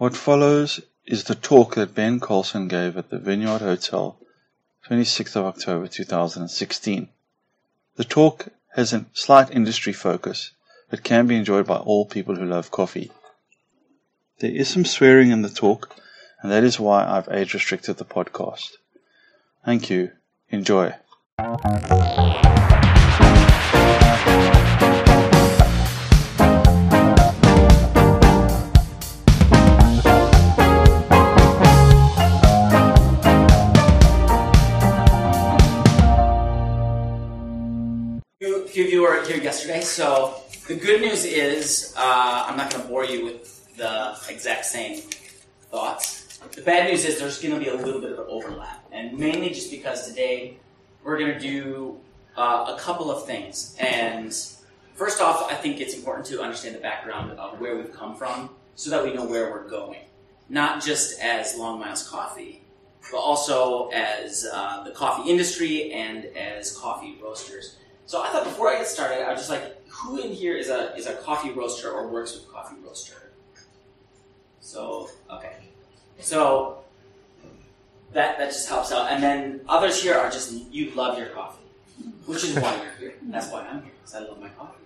What follows is the talk that Ben Carlson gave at the Vineyard Hotel, 26th of October 2016. The talk has a slight industry focus, but can be enjoyed by all people who love coffee. There is some swearing in the talk, and that is why I've age restricted the podcast. Thank you. Enjoy. Here yesterday, so the good news is uh, I'm not going to bore you with the exact same thoughts. The bad news is there's going to be a little bit of overlap, and mainly just because today we're going to do uh, a couple of things. And first off, I think it's important to understand the background of where we've come from so that we know where we're going. Not just as Long Miles Coffee, but also as uh, the coffee industry and as coffee roasters. So I thought before I get started, I was just like, who in here is a is a coffee roaster or works with coffee roaster? So okay, so that that just helps out. And then others here are just you love your coffee, which is why you're here. That's why I'm here because I love my coffee.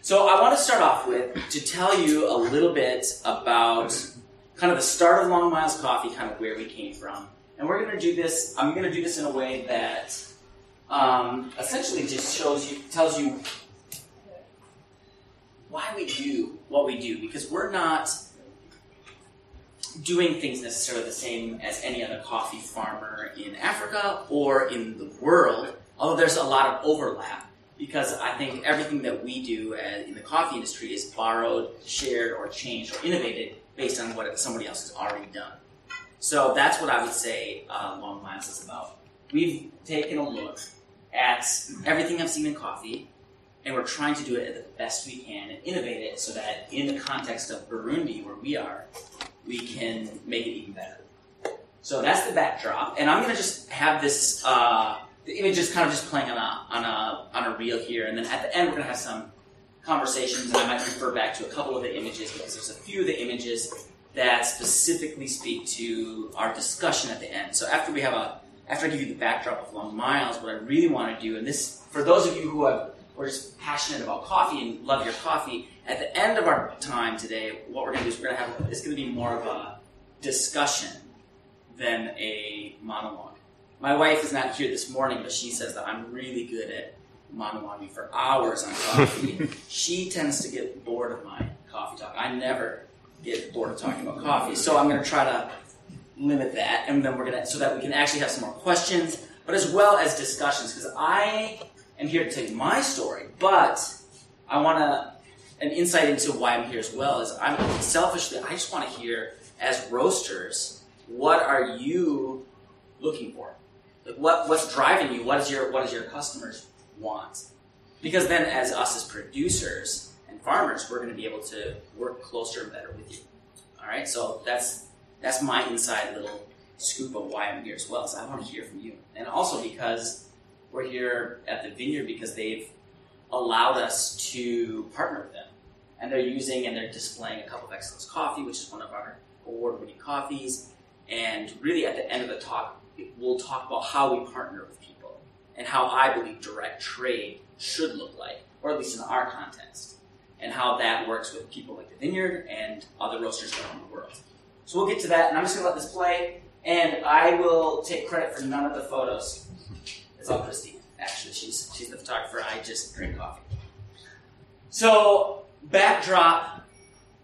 So I want to start off with to tell you a little bit about kind of the start of Long Miles Coffee, kind of where we came from. And we're going to do this. I'm going to do this in a way that um, essentially just shows you, tells you why we do what we do, because we're not doing things necessarily the same as any other coffee farmer in Africa or in the world, although there's a lot of overlap. Because I think everything that we do in the coffee industry is borrowed, shared, or changed, or innovated based on what somebody else has already done. So that's what I would say uh, Long Miles is about. We've taken a look at everything I've seen in coffee, and we're trying to do it at the best we can and innovate it so that in the context of Burundi, where we are, we can make it even better. So that's the backdrop, and I'm to just have this uh, the image is kind of just playing on a on a on a reel here, and then at the end we're to have some conversations, and I might refer back to a couple of the images because there's a few of the images that specifically speak to our discussion at the end. So after we have a after I give you the backdrop of Long Miles, what I really want to do, and this, for those of you who are, are just passionate about coffee and love your coffee, at the end of our time today, what we're going to do is we're going to have, it's going to be more of a discussion than a monologue. My wife is not here this morning, but she says that I'm really good at monologuing for hours on coffee. she tends to get bored of my coffee talk. I never get bored of talking about coffee, so I'm going to try to limit that, and then we're gonna so that we can actually have some more questions, but as well as discussions. Because I am here to tell you my story, but I want to an insight into why I'm here as well. Is I'm selfishly I just want to hear as roasters what are you looking for? Like what what's driving you? What is your what does your customers want? Because then, as us as producers and farmers, we're going to be able to work closer and better with you. All right, so that's that's my inside little scoop of why I'm here as well. So I want to hear from you, and also because we're here at the vineyard because they've allowed us to partner with them, and they're using and they're displaying a cup of excellence coffee, which is one of our award-winning coffees. And really, at the end of the talk, we'll talk about how we partner with people and how I believe direct trade should look like, or at least in our context, and how that works with people like the vineyard and other roasters around the world. So we'll get to that, and I'm just going to let this play, and I will take credit for none of the photos. It's all Christy, actually. She's, she's the photographer. I just drink coffee. So, backdrop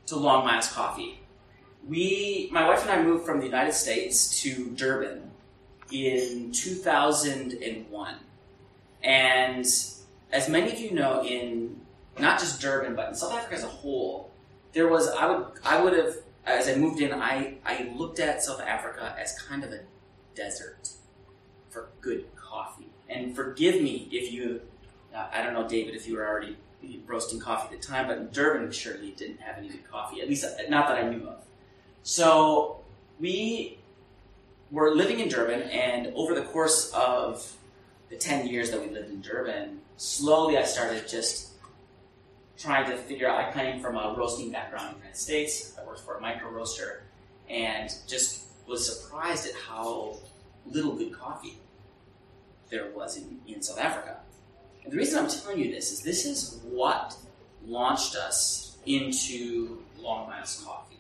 to Long Miles Coffee. We, my wife and I moved from the United States to Durban in 2001. And as many of you know, in not just Durban, but in South Africa as a whole, there was, I would, I would have as I moved in, I, I looked at South Africa as kind of a desert for good coffee. And forgive me if you, uh, I don't know, David, if you were already roasting coffee at the time, but Durban surely didn't have any good coffee, at least not that I knew of. So we were living in Durban, and over the course of the 10 years that we lived in Durban, slowly I started just trying to figure out. I came from a roasting background in the United States. For a micro roaster, and just was surprised at how little good coffee there was in, in South Africa. And the reason I'm telling you this is this is what launched us into Long Miles Coffee.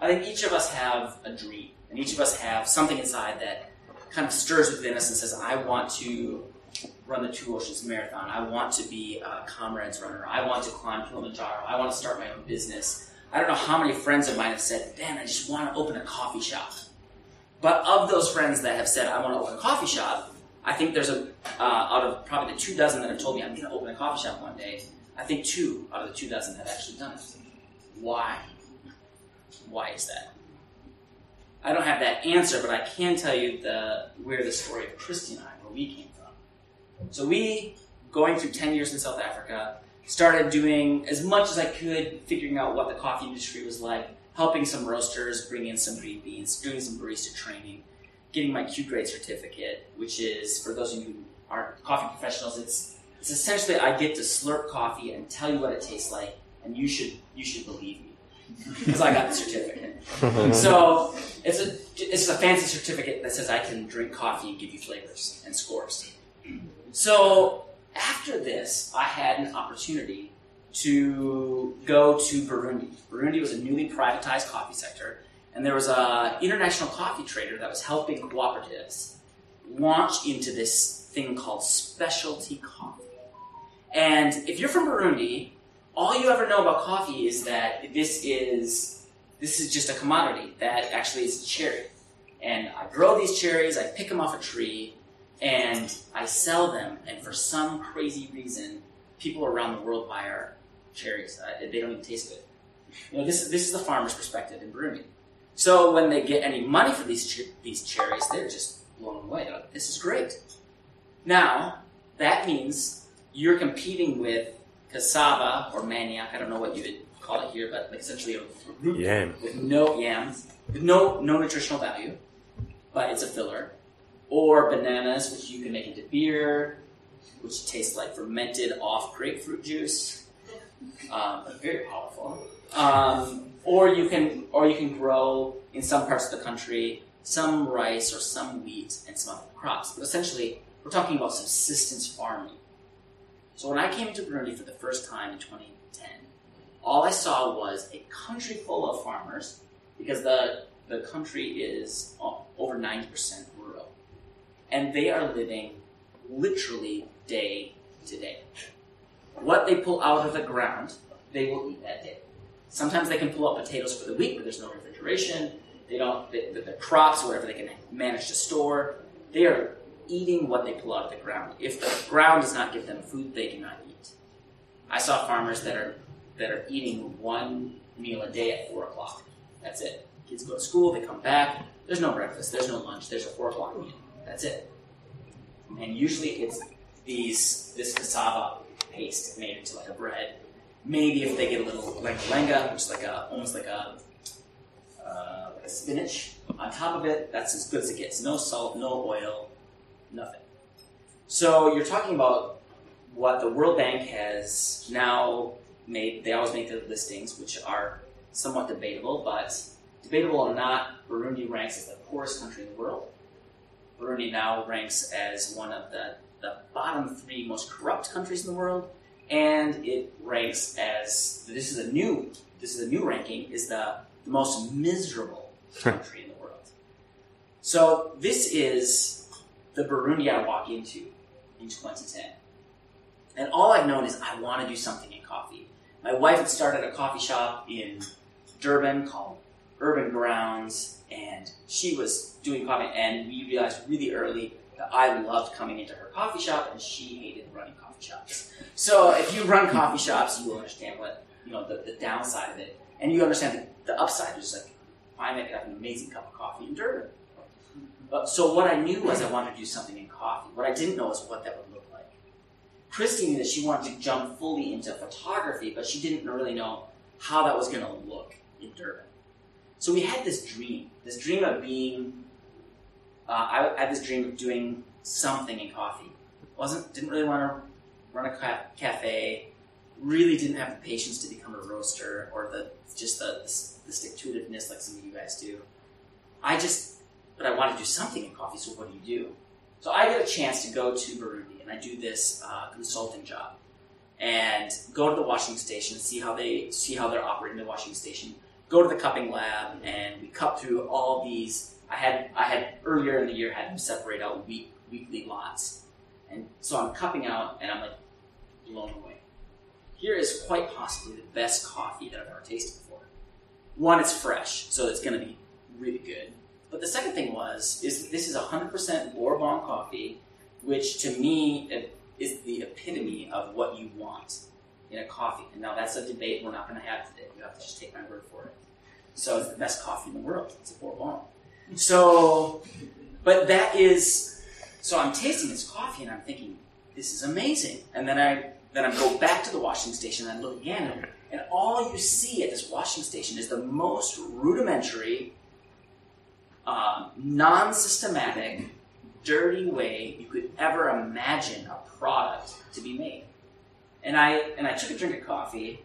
I think each of us have a dream, and each of us have something inside that kind of stirs within us and says, I want to run the Two Oceans Marathon. I want to be a Comrades runner. I want to climb Kilimanjaro. I want to start my own business. I don't know how many friends of mine have said, Dan, I just want to open a coffee shop. But of those friends that have said, I want to open a coffee shop, I think there's a, uh, out of probably the two dozen that have told me I'm going to open a coffee shop one day, I think two out of the two dozen have actually done it. Why? Why is that? I don't have that answer, but I can tell you the where the story of Christy and I, where we came from. So we, going through 10 years in South Africa, started doing as much as I could, figuring out what the coffee industry was like, helping some roasters bring in some green beans, doing some barista training, getting my Q grade certificate, which is, for those of you who aren't coffee professionals, it's, it's essentially I get to slurp coffee and tell you what it tastes like, and you should, you should believe me because I got the certificate. so it's a it's a fancy certificate that says I can drink coffee and give you flavors and scores. So after this, I had an opportunity to go to Burundi. Burundi was a newly privatized coffee sector, and there was an international coffee trader that was helping cooperatives launch into this thing called specialty coffee. And if you're from Burundi, all you ever know about coffee is that this is this is just a commodity that actually is a cherry. And I grow these cherries, I pick them off a tree, and I sell them. And for some crazy reason, people around the world buy our cherries. Uh, they don't even taste good. You know, this this is the farmer's perspective in Burundi. So when they get any money for these these cherries, they're just blown away. Like, this is great. Now that means you're competing with cassava or manioc. I don't know what you would call it here, but like essentially a root Yam. with no yams, with no no nutritional value, but it's a filler. Or bananas, which you can make into beer, which tastes like fermented off grapefruit juice, um, but very powerful. Um, or you can or you can grow in some parts of the country some rice or some wheat and some other crops. But essentially, we're talking about subsistence farming. So when I came to Burundi for the first time in 2010, all I saw was a country full of farmers because the, the country is over 90% rural. And they are living literally day to day. What they pull out of the ground, they will eat that day. Sometimes they can pull out potatoes for the week, but there's no refrigeration. They don't, the, the, the crops, whatever they can manage to store, they are eating what they pull out of the ground. If the ground does not give them food, they do not eat. I saw farmers that are that are eating one meal a day at four o'clock. That's it. Kids go to school, they come back. There's no breakfast. There's no lunch. There's a four o'clock meal. That's it. And usually it's these this cassava paste made into like a bread. Maybe if they get a little like lenga, which is like a almost like a uh, like a spinach on top of it. That's as good as it gets. No salt, no oil, nothing. So you're talking about what the World Bank has now made. They always make the listings, which are somewhat debatable, but debatable or not, Burundi ranks as the poorest country in the world. Burundi now ranks as one of the, the bottom three most corrupt countries in the world, and it ranks as this is a new this is a new ranking is the, the most miserable country in the world. So this is the Burundi I walk into in 2010. And all I've known is I want to do something in coffee. My wife had started a coffee shop in Durban called Urban Grounds, and she was doing coffee, and we realized really early that I loved coming into her coffee shop, and she hated running coffee shops. So if you run coffee shops, you will understand what, you know, the, the downside of it, and you understand the, the upside, which is like, finally I could have an amazing cup of coffee in Durban. But, so what I knew was I wanted to do something in coffee. What I didn't know is what that would look like. Christy knew that she wanted to jump fully into photography, but she didn't really know how that was going to look in Durban. So we had this dream, this dream of being. Uh, I had this dream of doing something in coffee. wasn't didn't really want to run a ca- cafe. Really didn't have the patience to become a roaster or the just the the stick to itiveness like some of you guys do. I just, but I want to do something in coffee. So what do you do? So I get a chance to go to Burundi and I do this uh, consulting job and go to the washing station, see how they see how they're operating the washing station. Go to the cupping lab and we cup through all these. I had I had earlier in the year had them separate out week, weekly lots, and so I'm cupping out and I'm like blown away. Here is quite possibly the best coffee that I've ever tasted before. One, it's fresh, so it's going to be really good. But the second thing was is this is 100% Bourbon coffee, which to me is the epitome of what you want in a coffee. And now that's a debate we're not going to have today. You have to just take my word for it. So it's the best coffee in the world. It's a Bourbon. So, but that is, so I'm tasting this coffee and I'm thinking, this is amazing. And then I then I go back to the washing station and I look again, and, all you see at this washing station is the most rudimentary, uh, non-systematic, dirty way you could ever imagine a product to be made. And I and I took a drink of coffee,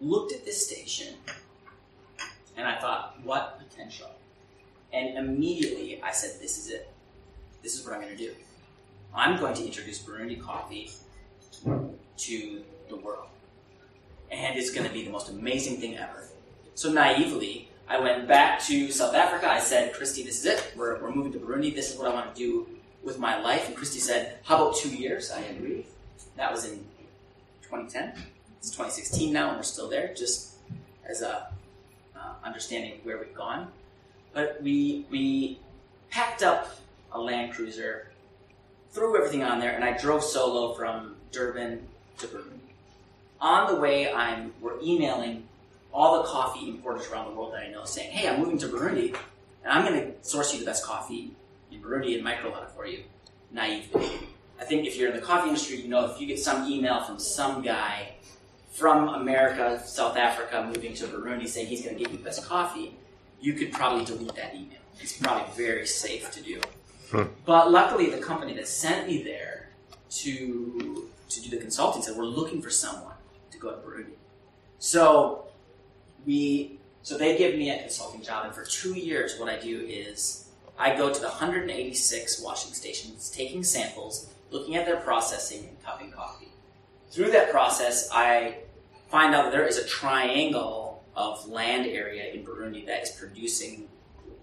looked at this station, and I thought, what potential? And immediately I said, this is it. This is what I'm going to do. I'm going to introduce Burundi coffee to the world. And it's going to be the most amazing thing ever. So naively, I went back to South Africa. I said, Christy, this is it. We're, we're moving to Burundi. This is what I want to do with my life. And Christy said, How about two years? I agreed. That was in 2010. It's 2016 now, and we're still there, just as a uh, understanding where we've gone. But we we packed up a Land Cruiser threw everything on there, and I drove solo from Durban to Burundi. On the way, I'm we're emailing all the coffee importers around the world that I know, saying, "Hey, I'm moving to Burundi, and I'm going to source you the best coffee Burundi and microlot for you." Naively, I think if you're in the coffee industry, you know if you get some email from some guy from America, South Africa, moving to Burundi, saying he's going to give you the best coffee, you could probably delete that email. It's probably very safe to do. Hmm. But luckily, the company that sent me there to to do the consulting said we're looking for someone to go to Burundi. So we so they give me a consulting job, and for two years, what I do is I go to the 186 washing stations, taking samples, looking at their processing, and cupping coffee. Through that process, I find out that there is a triangle of land area in Burundi that is producing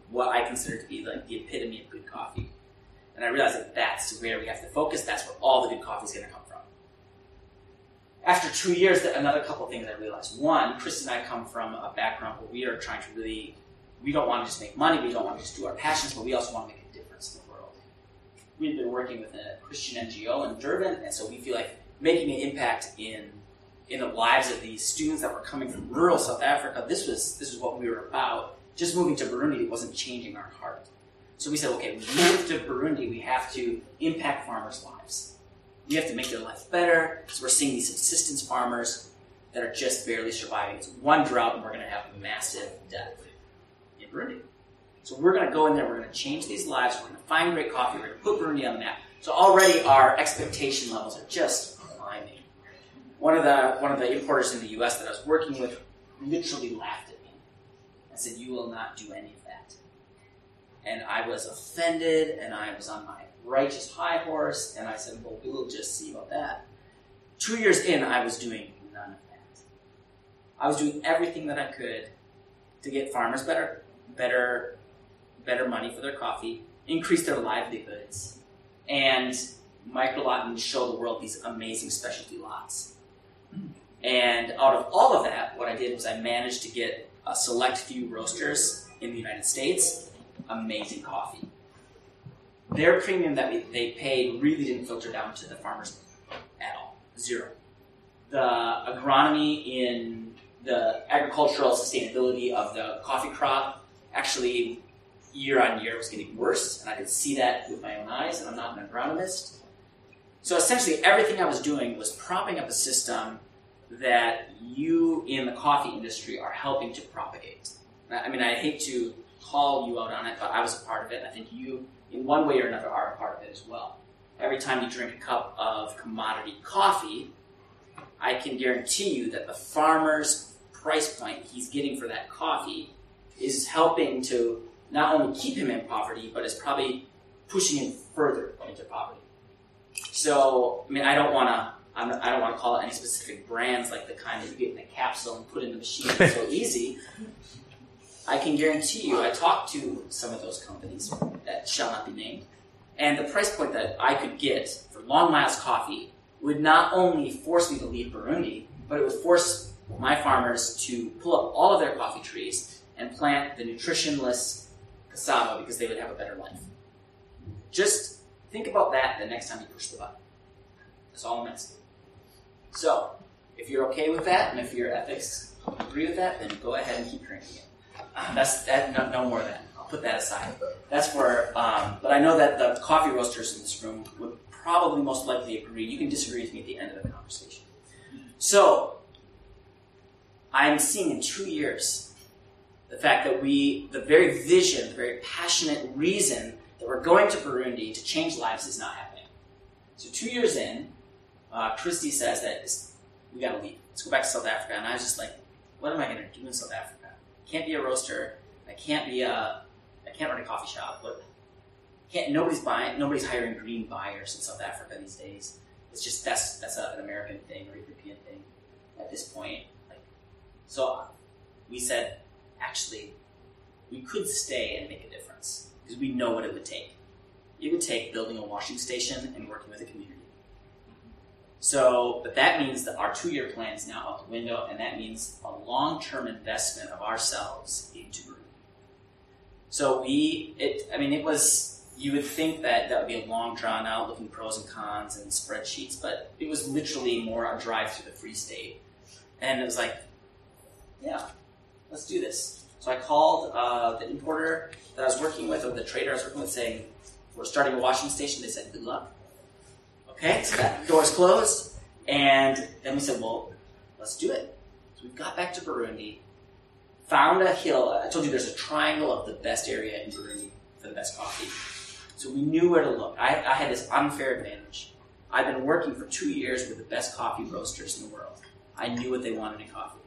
what I consider to be like the epitome of good coffee. And I realize that that's where we have to focus. That's where all the good coffee is going to come from. After two years, another couple things I realized. One, Chris and I come from a background where we are trying to really, we don't want to just make money, we don't want to just do our passions, but we also want to make a difference in the world. We've been working with a Christian NGO in Durban, and so we feel like making an impact in in the lives of these students that were coming from rural South Africa. This was this is what we were about. Just moving to Burundi wasn't changing our heart. So we said, okay, we move to Burundi, we have to impact farmers' lives. We have to make their life better. So we're seeing these subsistence farmers that are just barely surviving. It's one drought, and we're going to have massive death Burundi. So we're going to go in there, we're going to change these lives, we're going to find great coffee, we're going to put Burundi on the map. So already our expectation levels are just climbing. One of the one of the importers in the U.S. that I was working with literally laughed at me. I said, "You will not do any of that." and I was offended, and I was on my righteous high horse, and I said, Well, we'll just see about that. Two years in, I was doing none of that. I was doing everything that I could to get farmers better, better, better money for their coffee, increase their livelihoods, and microlot and show the world these amazing specialty lots. And out of all of that, what I did was I managed to get a select few roasters in the United States amazing coffee. Their premium that we, they paid really didn't filter down to the farmers at all. Zero. The agronomy in the agricultural sustainability of the coffee crop actually year on year was getting worse, and I could see that with my own eyes, and I'm not an agronomist. So essentially, everything I was doing was propping up a system that you in the coffee industry are helping to propagate. I mean, I hate to call you out on it, but I was a part of it. I think you, in one way or another, are a part of it as well. Every time you drink a cup of commodity coffee, I can guarantee you that the farmer's price point he's getting for that coffee is helping to not only keep him in poverty, but is probably pushing him further into poverty. So, I mean, I don't want to. I don't want to call it any specific brands like the kind that you get in a capsule and put in the machine. It's so easy. I can guarantee you, I talked to some of those companies that shall not be named, and the price point that I could get for Long Miles coffee would not only force me to leave Burundi, but it would force my farmers to pull up all of their coffee trees and plant the nutritionless cassava because they would have a better life. Just think about that the next time you push the button. That's all I'm asking. So, if you're okay with that, and if your ethics agree with that, then go ahead and keep drinking it. Uh, that's that. No, no, more of that. I'll put that aside. That's for. Um, but I know that the coffee roasters in this room would probably most likely agree. You can disagree with me at the end of the conversation. So, I'm seeing in two years the fact that we, the very vision, the very passionate reason that we're going to Burundi to change lives is not happening. So two years in, uh, Christy says that we got to leave. Let's go back to South Africa. And I was just like, what am I to do in South Africa? I can't be a roaster. I can't be a. I can't run a coffee shop. Can't. Nobody's buying. Nobody's hiring green buyers in South Africa these days. It's just that's that's a, an American thing or a European thing at this point. Like, so we said, actually, we could stay and make a difference because we know what it would take. It would take building a washing station and working with a community. So, but that means that our two-year plan is now out the window, and that means a long-term investment of ourselves into Burundi. So we, it, I mean, it was. You would think that that would be a long, drawn-out, looking pros and cons and spreadsheets, but it was literally more a drive through the Free State, and it was like, yeah, let's do this. So I called uh, the importer that I was working with, or the trader I was working with, saying, "We're starting a washing station." They said, "Good luck." Okay, so that door's closed. And then we said, well, let's do it. So we got back to Burundi, found a hill. I told you there's a triangle of the best area in Burundi for the best coffee. So we knew where to look. I, I had this unfair advantage. I've been working for two years with the best coffee roasters in the world. I knew what they wanted in coffee.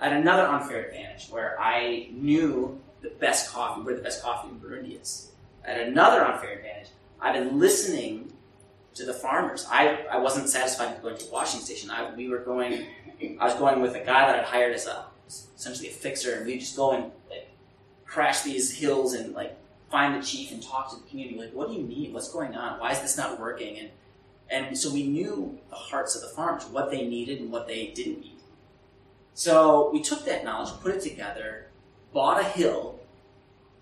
Had another unfair advantage where I knew the best coffee, where the best coffee in Burundi is. At another unfair advantage. I've been listening to the farmers. I, I wasn't satisfied with going to the washing station. I, we were going, I was going with a guy that I'd hired as a, essentially a fixer, and we just go and like, crash these hills and like find the chief and talk to the community. Like, what do you need? What's going on? Why is this not working? And and so we knew the hearts of the farmers, what they needed and what they didn't need. So we took that knowledge, put it together, bought a hill,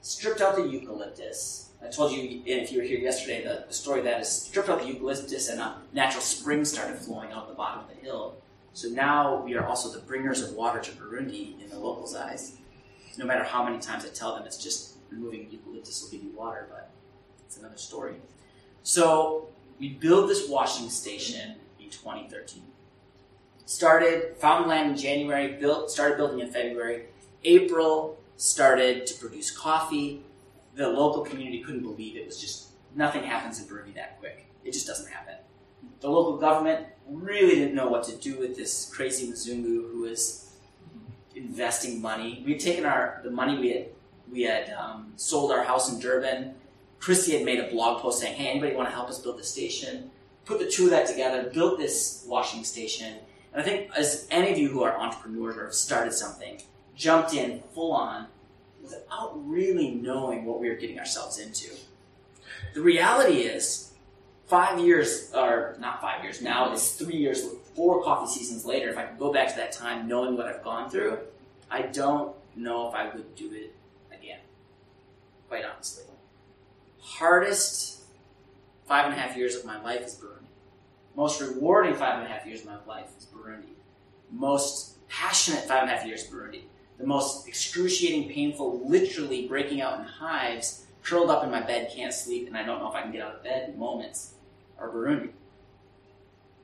stripped out the eucalyptus, I told you, if you were here yesterday, the, the story that is stripped out the eucalyptus and a natural spring started flowing out the bottom of the hill. So now we are also the bringers of water to Burundi in the locals' eyes. No matter how many times I tell them it's just removing eucalyptus will give you water, but it's another story. So we build this washing station in 2013. Started, found land in January, built, started building in February. April, started to produce coffee the local community couldn't believe it was just nothing happens in Burundi that quick. It just doesn't happen. The local government really didn't know what to do with this crazy Mzungu who was investing money. We had taken our the money we had we had um, sold our house in Durban. Christy had made a blog post saying, "Hey, anybody want to help us build the station?" Put the two of that together, built this washing station, and I think as any of you who are entrepreneurs or have started something, jumped in full on without really knowing what we were getting ourselves into. The reality is, five years, or not five years, now it's three years, four coffee seasons later, if I could go back to that time knowing what I've gone through, I don't know if I would do it again. Quite honestly. Hardest five and a half years of my life is Burundi. Most rewarding five and a half years of my life is Burundi. Most passionate five and a half years Burundi the most excruciating, painful, literally breaking out in hives, curled up in my bed, can't sleep, and I don't know if I can get out of bed moments are Burundi.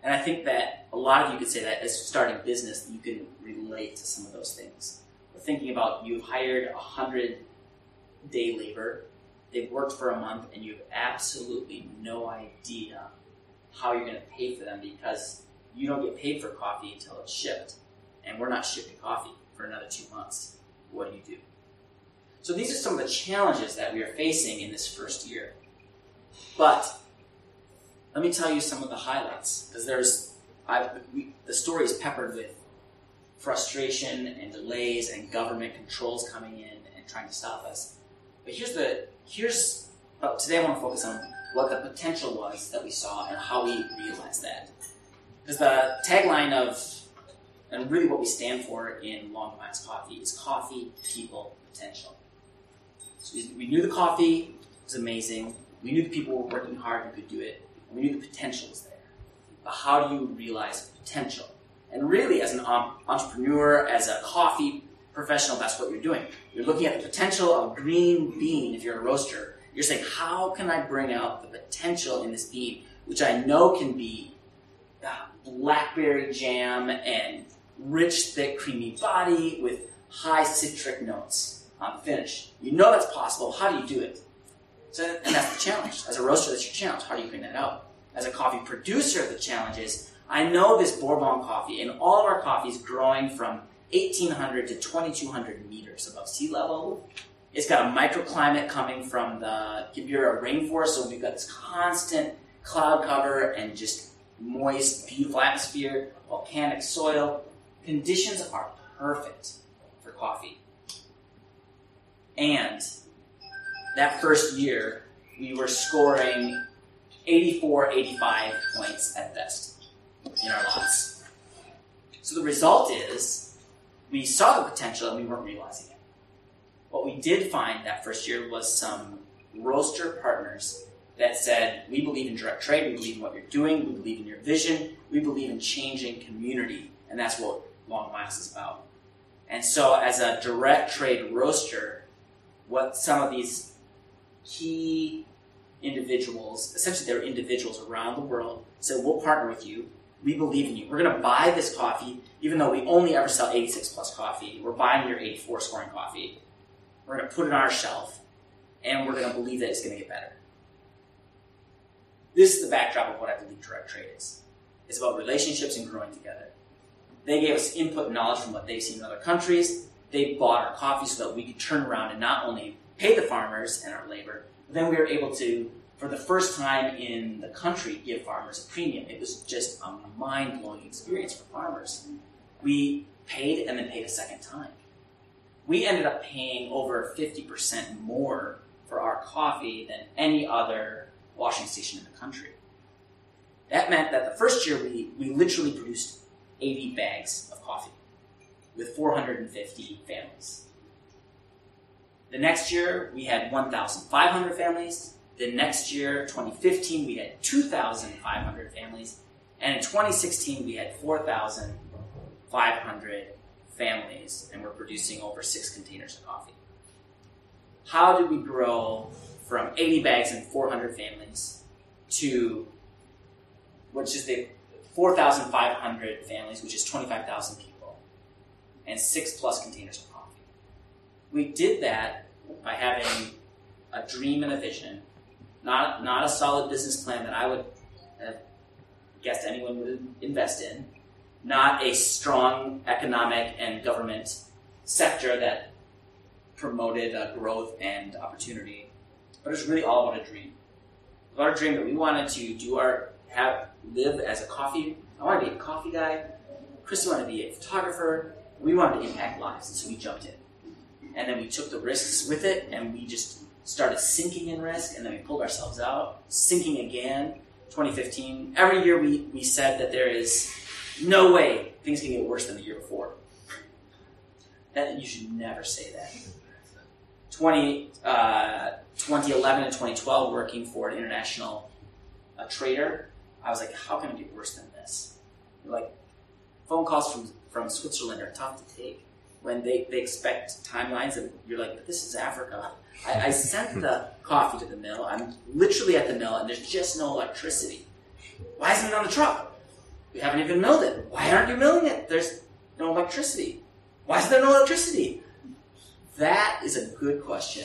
And I think that a lot of you could say that as starting business, you can relate to some of those things. We're thinking about you've hired a hundred day labor, they've worked for a month, and you have absolutely no idea how you're going to pay for them because you don't get paid for coffee until it's shipped, and we're not shipping coffee for another two months. What do you do? So these are some of the challenges that we are facing in this first year. But let me tell you some of the highlights, because there's we, the story is peppered with frustration and delays and government controls coming in and trying to stop us. But here's the here's but today I want to focus on what the potential was that we saw and how we realized that. Because the tagline of and really what we stand for in Long Miles Coffee is coffee, people, potential. So we, knew the coffee was amazing. We knew the people were working hard and could do it. We knew the potential was there. But how do you realize potential? And really, as an entrepreneur, as a coffee professional, that's what you're doing. You're looking at the potential of green bean if you're a roaster. You're saying, how can I bring out the potential in this bean, which I know can be uh, blackberry jam and rich, thick, creamy body with high citric notes on the finish. You know that's possible. How do you do it? So, and that's the challenge. As a roaster, that's your challenge. How do you bring that out? As a coffee producer, the challenge is I know this Bourbon coffee, and all of our coffee is growing from 1800 to 2200 meters above sea level. It's got a microclimate coming from the Kibira rainforest, so we've got this constant cloud cover and just moist, beautiful atmosphere, volcanic soil. Conditions are perfect for coffee. And that first year, we were scoring 84, 85 points at best in our lots. So the result is we saw the potential and we weren't realizing. What we did find that first year was some roaster partners that said, We believe in direct trade, we believe in what you're doing, we believe in your vision, we believe in changing community, and that's what Long Miles is about. And so, as a direct trade roaster, what some of these key individuals, essentially they're individuals around the world, said, We'll partner with you. We believe in you. We're going to buy this coffee, even though we only ever sell 86 plus coffee. We're buying your 84 scoring coffee. We're going to put it on our shelf, and we're going to believe that it's going to get better. This is the backdrop of what I believe direct trade is. It's about relationships and growing together. They gave us input and knowledge from what they've seen in other countries. They bought our coffee so that we could turn around and not only pay the farmers and our labor, but then we were able to, for the first time in the country, give farmers a premium. It was just a mind blowing experience for farmers. We paid and then paid a second time. We ended up paying over 50% more for our coffee than any other washing station in the country. That meant that the first year we, we literally produced 80 bags of coffee with 450 families. The next year, we had 1,500 families. The next year, 2015, we had 2,500 families. And in 2016, we had 4,500 families, and we're producing over six containers of coffee. How did we grow from 80 bags and 400 families to, which is the 4,500 families, which is 25,000 people, and six plus containers of coffee. We did that by having a dream and a vision, not, not a solid business plan that I would have guessed anyone would invest in, not a strong economic and government sector that promoted uh, growth and opportunity, but it was really all about a dream. About a dream that we wanted to do our have live as a coffee. I wanted to be a coffee guy. Chris wanted to be a photographer. We wanted to impact lives, and so we jumped in. And then we took the risks with it, and we just started sinking in risk, and then we pulled ourselves out, sinking again. 2015. Every year we, we said that there is no way things can get worse than the year before. That you should never say that. 20, uh, 2011 and 2012, working for an international uh, trader, I was like, how can it get worse than this? Like, phone calls from, from Switzerland are tough to take when they, they expect timelines and you're like, but this is Africa. I, I sent the coffee to the mill. I'm literally at the mill and there's just no electricity. Why isn't it on the truck? We haven't even milled it. Why aren't you milling it? There's no electricity. Why is there no electricity? That is a good question.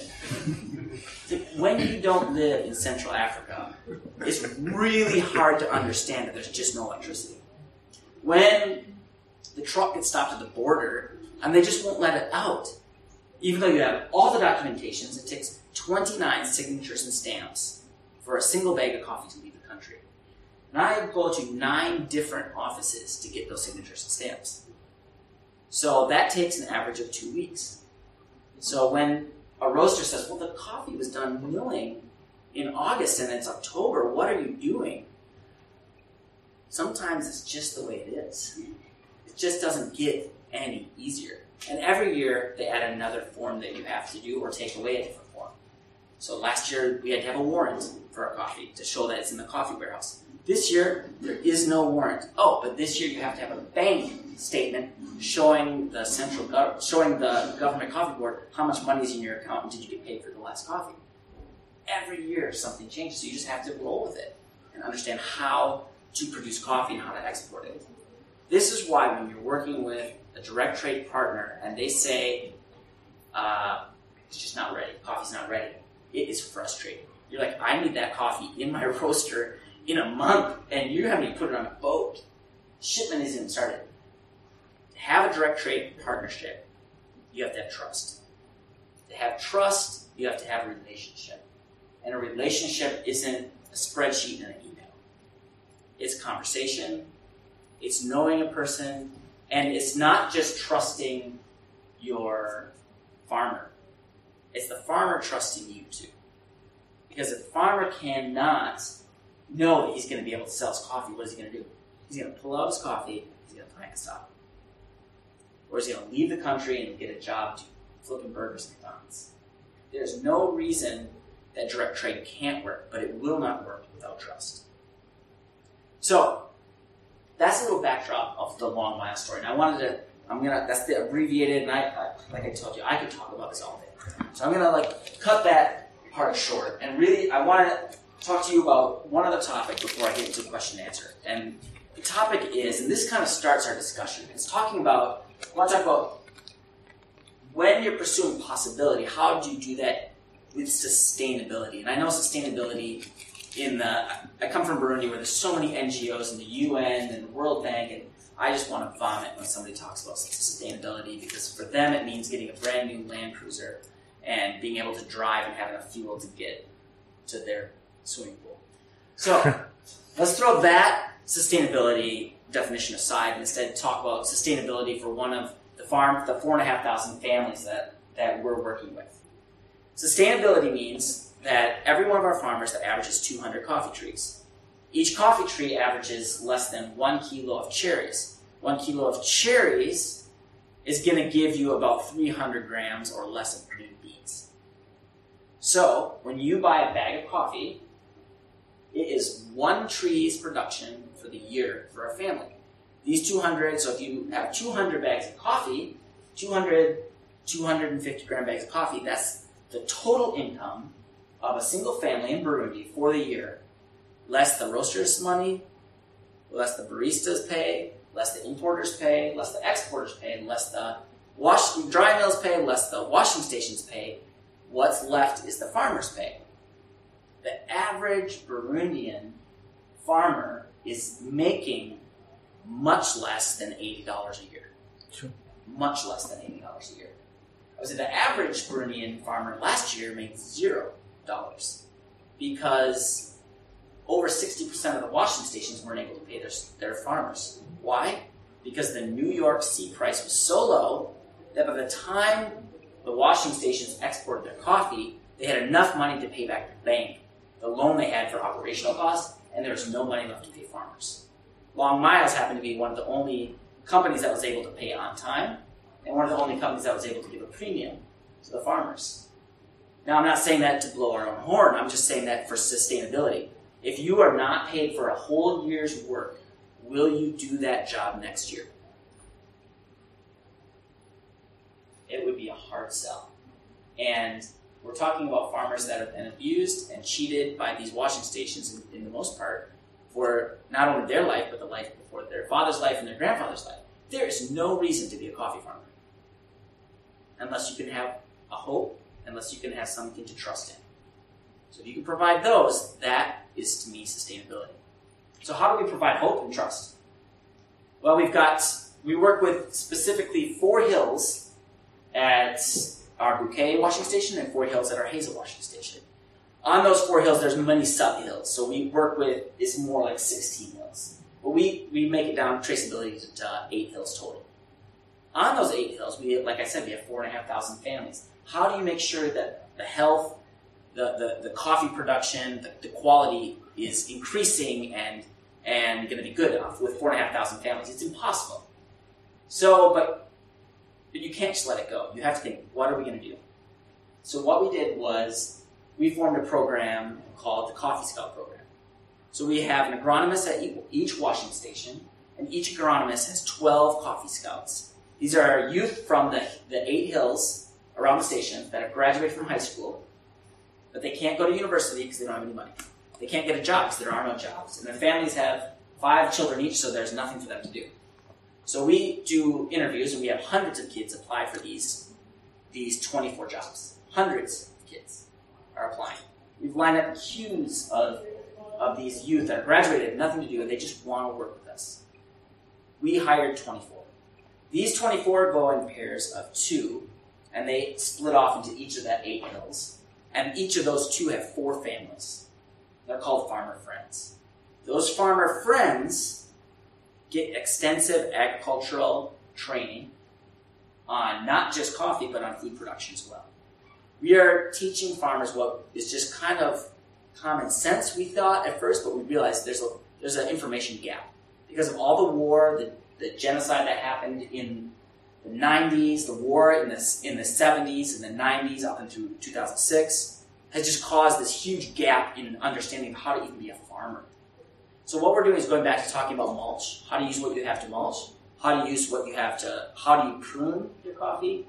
when you don't live in Central Africa, it's really hard to understand that there's just no electricity. When the truck gets stopped at the border and they just won't let it out, even though you have all the documentations, it takes 29 signatures and stamps for a single bag of coffee to leave. And I go to nine different offices to get those signatures and stamps. So that takes an average of two weeks. So when a roaster says, well, the coffee was done milling in August and it's October, what are you doing? Sometimes it's just the way it is. It just doesn't get any easier. And every year they add another form that you have to do or take away a different form. So last year we had to have a warrant for a coffee to show that it's in the coffee warehouse. This year there is no warrant. Oh, but this year you have to have a bank statement showing the central gov- showing the government coffee board how much money is in your account and did you get paid for the last coffee. Every year something changes, so you just have to roll with it and understand how to produce coffee and how to export it. This is why when you're working with a direct trade partner and they say uh, it's just not ready, coffee's not ready, it is frustrating. You're like, I need that coffee in my roaster in a month, and you haven't even put it on a boat. Shipment isn't started. To have a direct trade partnership, you have to have trust. To have trust, you have to have a relationship. And a relationship isn't a spreadsheet and an email. It's conversation, it's knowing a person, and it's not just trusting your farmer. It's the farmer trusting you too. Because the farmer cannot know that he's going to be able to sell his coffee, what is he going to do? He's going to pull out his coffee, he's going to plant a stop. Or he's going to leave the country and get a job flipping burgers at McDonald's. There's no reason that direct trade can't work, but it will not work without trust. So, that's a little backdrop of the long mile story. And I wanted to, I'm gonna, that's the abbreviated, and I, I like I told you, I could talk about this all day. So I'm gonna like cut that part short, and really, I want to talk to you about one other topic before I get into question and answer. And the topic is, and this kind of starts our discussion. It's talking about, I want to talk about when you're pursuing possibility, how do you do that with sustainability? And I know sustainability in the, I come from Burundi where there's so many NGOs and the UN and the World Bank, and I just want to vomit when somebody talks about sustainability because for them it means getting a brand new Land Cruiser and being able to drive and have enough fuel to get to their swimming pool. So let's throw that sustainability definition aside and instead talk about sustainability for one of the farm, the four and a half thousand families that, that we're working with. Sustainability means that every one of our farmers that averages 200 coffee trees. Each coffee tree averages less than one kilo of cherries. One kilo of cherries is going to give you about 300 grams or less of green beans. So, when you buy a bag of coffee, it is one tree's production for the year for a family. These 200, so if you have 200 bags of coffee, 200, 250 gram bags of coffee, that's the total income of a single family in Burundi for the year, less the roaster's money, less the baristas pay, less the importers pay, less the exporters pay, less the wash, dry mills pay, less the washing stations pay. What's left is the farmers pay. The average Burundian farmer is making much less than $80 a year. Sure. Much less than $80 a year. I would say the average Burundian farmer last year made zero dollars because over 60% of the washing stations weren't able to pay their, their farmers. Why? Because the New York C price was so low that by the time the washing stations exported their coffee, they had enough money to pay back the bank the loan they had for operational costs, and there was no money left to pay farmers. Long Miles happened to be one of the only companies that was able to pay on time, and one of the only companies that was able to give a premium to the farmers. Now, I'm not saying that to blow our own horn, I'm just saying that for sustainability. If you are not paid for a whole year's work, will you do that job next year? It would be a hard sell. And we're talking about farmers that have been abused and cheated by these washing stations, in, in the most part, for not only their life, but the life before their father's life and their grandfather's life. There is no reason to be a coffee farmer unless you can have a hope, unless you can have something to trust in. So if you can provide those, that is to me sustainability. So how do we provide hope and trust? Well, we've got we work with specifically four hills at our Bukeye washing station and four hills at our Heza washing station. On those four hills, there's many sub hills. So we work with, it's more like 16 hills. But we, we make it down traceability to, to uh, eight hills total. On those eight hills, we like I said, we have four and a half thousand families. How do you make sure that the health, the, the, the coffee production, the, the quality is increasing and and going to be good enough with four and a half thousand families? It's impossible. So, but you can't just let it go. You have to think, what are we going to do? So what we did was we formed a program called the Coffee Scout Program. So we have an agronomist at each washing station, and each agronomist has 12 coffee scouts. These are youth from the, the eight hills around the station that have graduated from high school, but they can't go to university because they don't have any money. They can't get a job because there are no jobs. And their families have five children each, so there's nothing for them to do. So we do interviews, and we have hundreds of kids apply for these, these 24 jobs. Hundreds of kids are applying. We've lined up queues of, of these youth that graduated, nothing to do, and they just want to work with us. We hired 24. These 24 go in pairs of two, and they split off into each of that eight hills. And each of those two have four families. They're called farmer friends. Those farmer friends get extensive agricultural training on not just coffee, but on food production as well. We are teaching farmers what is just kind of common sense, we thought at first, but we realized there's, a, there's an information gap. Because of all the war, the, the genocide that happened in the 90s, the war in the, in the 70s and the 90s up into 2006, has just caused this huge gap in understanding how to even be a farmer. So what we're doing is going back to talking about mulch, how to use what you have to mulch, how to use what you have to, how do you prune your coffee,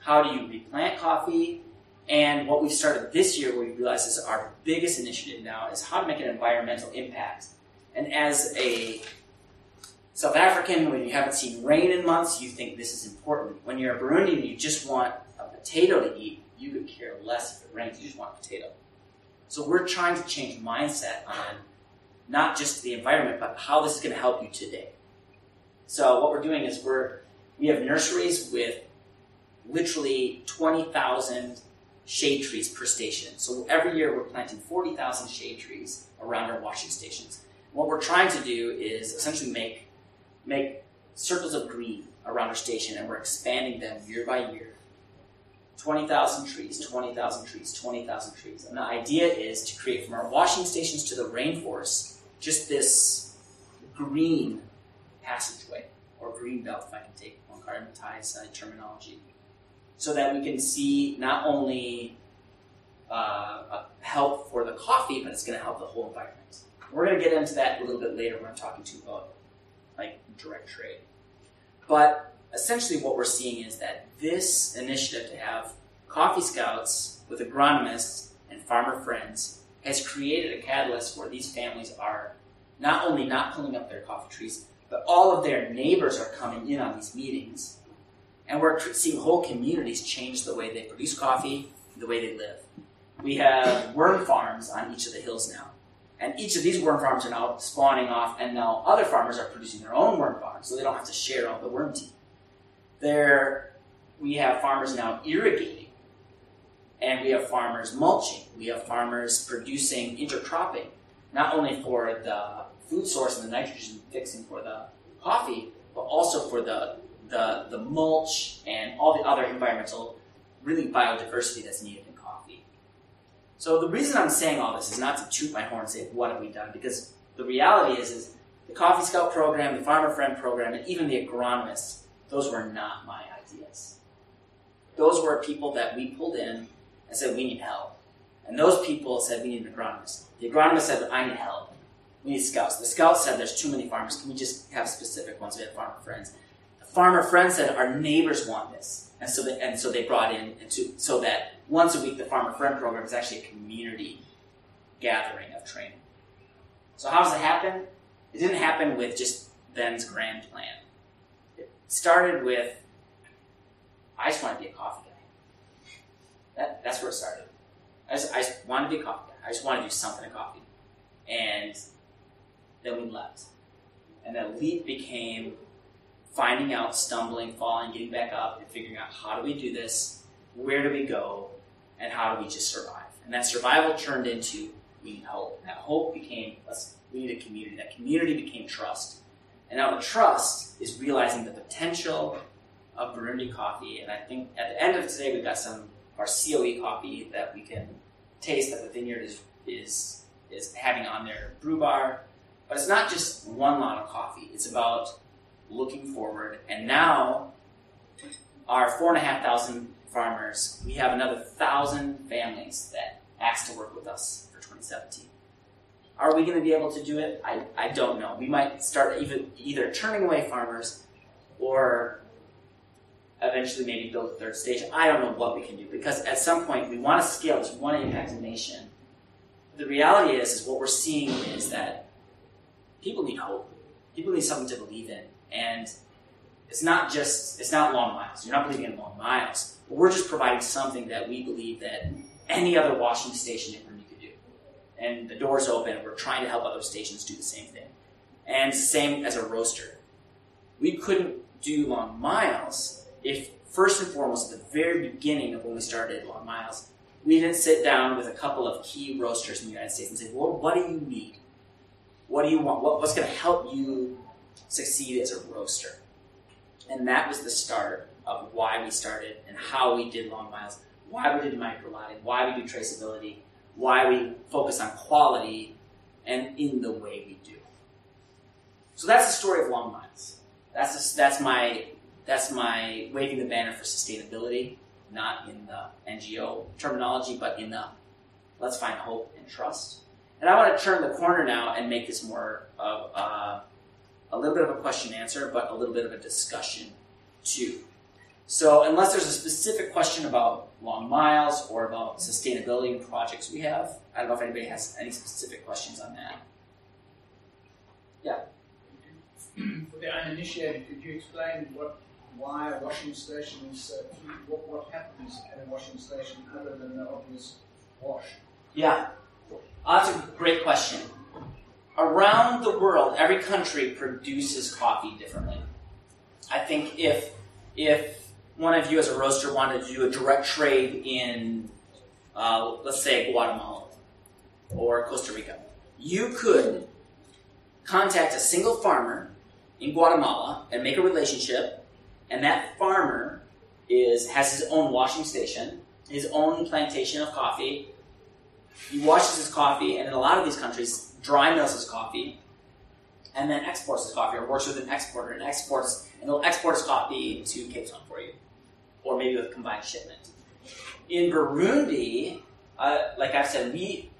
how do you replant coffee, and what we've started this year, what we realized is our biggest initiative now is how to make an environmental impact. And as a South African, when you haven't seen rain in months, you think this is important. When you're a Burundian and you just want a potato to eat, you could care less if it rains, you just want a potato. So we're trying to change mindset on not just the environment, but how this is going to help you today. So what we're doing is we're we have nurseries with literally 20,000 shade trees per station. So every year we're planting 40,000 shade trees around our washing stations. What we're trying to do is essentially make make circles of green around our station, and we're expanding them year by year. 20,000 trees, 20,000 trees, 20,000 trees. And the idea is to create from our washing stations to the rainforest just this green passageway, or green belt, if I can take Wangari Maathai's uh, terminology, so that we can see not only uh, help for the coffee, but it's going to help the whole environment. We're going to get into that a little bit later when I'm talking to you about like direct trade. But essentially, what we're seeing is that this initiative to have coffee scouts with agronomists and farmer friends has created a catalyst where these families are not only not pulling up their coffee trees, but all of their neighbors are coming in on these meetings. And we're seeing whole communities change the way they produce coffee, the way they live. We have worm farms on each of the hills now. And each of these worm farms are now spawning off, and now other farmers are producing their own worm farms, so they don't have to share all the worm tea. There, we have farmers now irrigating and we have farmers mulching. We have farmers producing intercropping, not only for the food source and the nitrogen fixing for the coffee, but also for the, the, the mulch and all the other environmental, really biodiversity that's needed in coffee. So the reason I'm saying all this is not to toot my horn and say, what have we done? Because the reality is, is the Coffee Scout program, the Farmer Friend program, and even the agronomists, those were not my ideas. Those were people that we pulled in and said, we need help. And those people said, we need an agronomist. The agronomist said, I need help. We need scouts. The scouts said, there's too many farmers. Can we just have specific ones? We have farmer friends. The farmer friends said, our neighbors want this. And so they, and so they brought in, to, so that once a week, the farmer friend program is actually a community gathering of training. So how does it happen? It didn't happen with just Ben's grand plan. Started with, I just want to be a coffee guy. that, that's where it started. I just, I just to be a coffee guy. I just wanted to do something in coffee. And then we left. And that leap became finding out, stumbling, falling, getting back up, and figuring out how do we do this where do we go, and how do we just survive? And that survival turned into we need hope. And that hope became we need a community. That community became trust. And now the trust is realizing the potential of Burundi coffee. And I think at the end of today, we've got some of our COE coffee that we can taste that the vineyard is is is having on their brew bar. But it's not just one lot of coffee. It's about looking forward. And now, our four and a half thousand farmers, we have another thousand families that asked to work with us for 2017. Are we going to be able to do it? I, I don't know. We might start even, either turning away farmers or eventually maybe build a third station. I don't know what we can do because at some point we want to scale this, to impact nation. The reality is, is what we're seeing is that people need hope. People need something to believe in. And it's not just, it's not long miles. You're not believing in long miles. But we're just providing something that we believe that any other washing station in. And the door's open. We're trying to help other stations do the same thing. And same as a roaster. We couldn't do long miles if, first and foremost, at the very beginning of when we started long miles, we didn't sit down with a couple of key roasters in the United States and say, well, what do you need? What do you want? What, what's going to help you succeed as a roaster? And that was the start of why we started and how we did long miles, why we did micro microlotting, why we do traceability, why we focus on quality and in the way we do. So that's the story of long miles. That's, that's my that's my waving the banner for sustainability, not in the NGO terminology, but in the let's find hope and trust. And I want to turn the corner now and make this more of uh, a little bit of a question answer, but a little bit of a discussion too. So, unless there's a specific question about long miles or about sustainability and projects we have, I don't know if anybody has any specific questions on that. Yeah. For the uninitiated, could you explain what why a washing station is what, what happens at a washing station other than the obvious wash? Yeah, oh, that's a great question. Around the world, every country produces coffee differently. I think if if one of you as a roaster wanted to do a direct trade in, uh, let's say Guatemala or Costa Rica, you could contact a single farmer in Guatemala and make a relationship and that farmer is has his own washing station, his own plantation of coffee. He washes his coffee, and in a lot of these countries, dry mills his coffee, and then exports his coffee, or works with an exporter and exports, and they'll export his coffee to Cape Town for you, or maybe with combined shipment. In Burundi, uh, like I've said, we,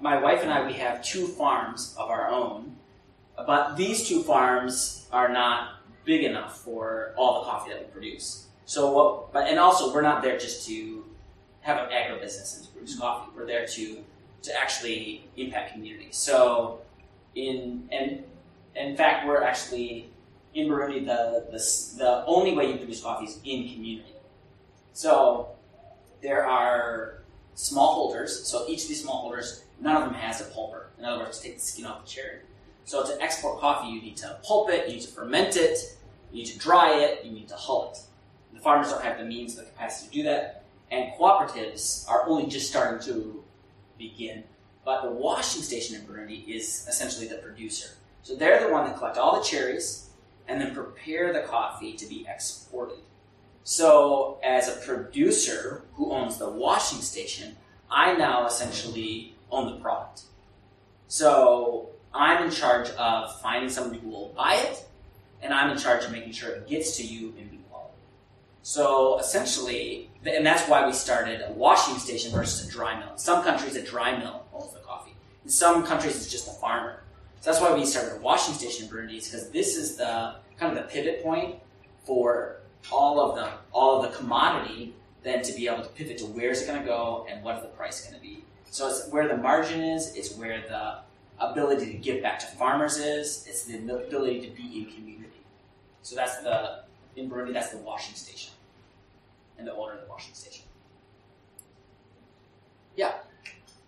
my wife and I, we have two farms of our own, but these two farms are not big enough for all the coffee that we produce. So what? But and also we're not there just to have an agribusiness and to produce coffee. We're there to to actually impact communities. So in and in fact we're actually in Burundi the the the only way you produce coffee is in community. So there are smallholders. So each of these smallholders, none of them has a pulper. In other words, take the skin off the cherry. So to export coffee, you need to pulp it, you need to ferment it, you need to dry it, you need to hull it. The farmers don't have the means, the capacity to do that, and cooperatives are only just starting to begin. But the washing station in Burundi is essentially the producer. So they're the one that collect all the cherries and then prepare the coffee to be exported. So as a producer who owns the washing station, I now essentially own the product. So I'm in charge of finding somebody who will buy it, and I'm in charge of making sure it gets to you in good quality. So essentially, and that's why we started a washing station versus a dry mill. In some countries, a dry mill owns the coffee. In some countries, it's just a farmer. So that's why we started a washing station in Burundi, because this is the kind of the pivot point for all of the all of the commodity then to be able to pivot to where's it going to go and what's the price going to be. So it's where the margin is, it's where the ability to give back to farmers is, it's the ability to be in community. So that's the, in Burundi, that's the washing station. And the owner of the washing station. Yeah.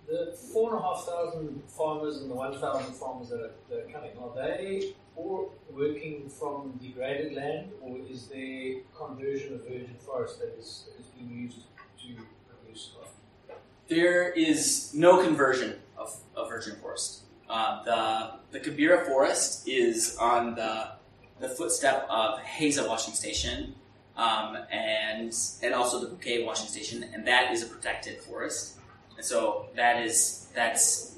The four and a half thousand farmers and the one thousand farmers that are, that are coming, are they all working from degraded land, or is there conversion of virgin forest that is, that is being used to produce coffee? There is no conversion of, of virgin forest. Uh, the the Kibira forest is on the the footstep of Heza washing station, um, and and also the Bukeye washing station, and that is a protected forest. And so that is that's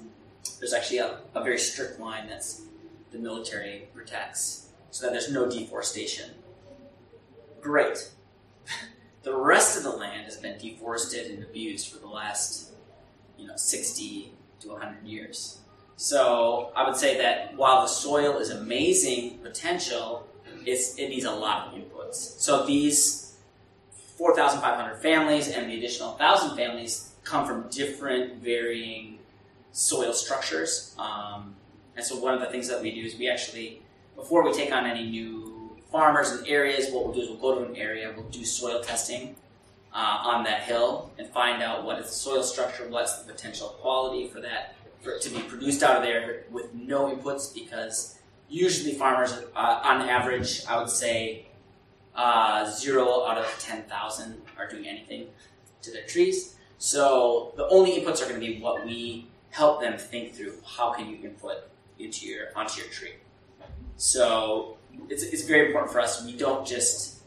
there's actually a, a very strict line that's the military protects, so that there's no deforestation. Great. the rest of the land has been deforested and abused for the last you know 60 to 100 years. So I would say that while the soil is amazing potential, it's, it needs a lot of inputs. So these 4,500 families and the additional 1,000 families come from different varying soil structures. Um, and so one of the things that we do is we actually, before we take on any new farmers and areas, what we'll do is we'll go to an area, we'll do soil testing uh, on that hill and find out what is the soil structure, what's the potential quality for that for to be produced out of there with no inputs because usually farmers, uh, on average, I would say uh, zero out of 10,000 are doing anything to their trees. So the only inputs are going to be what we help them think through. How can you input into your onto your tree? So it's, it's very important for us. We don't just.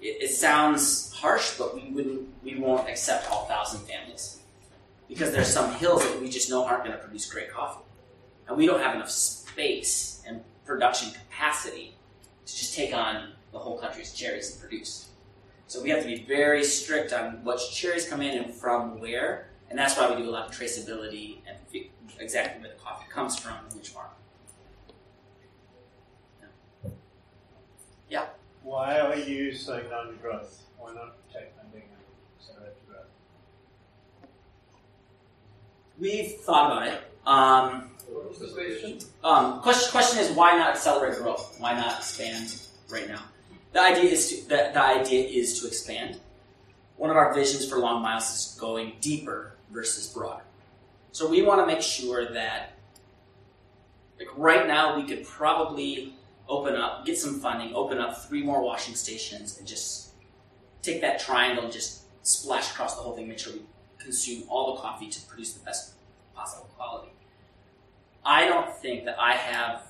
It, it sounds harsh, but we wouldn't. We won't accept all thousand families because there's some hills that we just know aren't going to produce great coffee, and we don't have enough space and production capacity to just take on the whole country's cherries and produce. So we have to be very strict on what cherries come in and from where, and that's why we do a lot of traceability and exactly where the coffee comes from and which farm. Yeah. Why are you slowing down growth? Why not take funding and accelerate growth? We've thought about it. Um, What was the question? Um, question, question is why not accelerate growth? Why not expand right now? The idea is to the, the idea is to expand. One of our visions for Long Miles is going deeper versus broader. So we want to make sure that, like right now, we could probably open up, get some funding, open up three more washing stations, and just take that triangle and just splash across the whole thing. Make sure we consume all the coffee to produce the best possible quality. I don't think that I have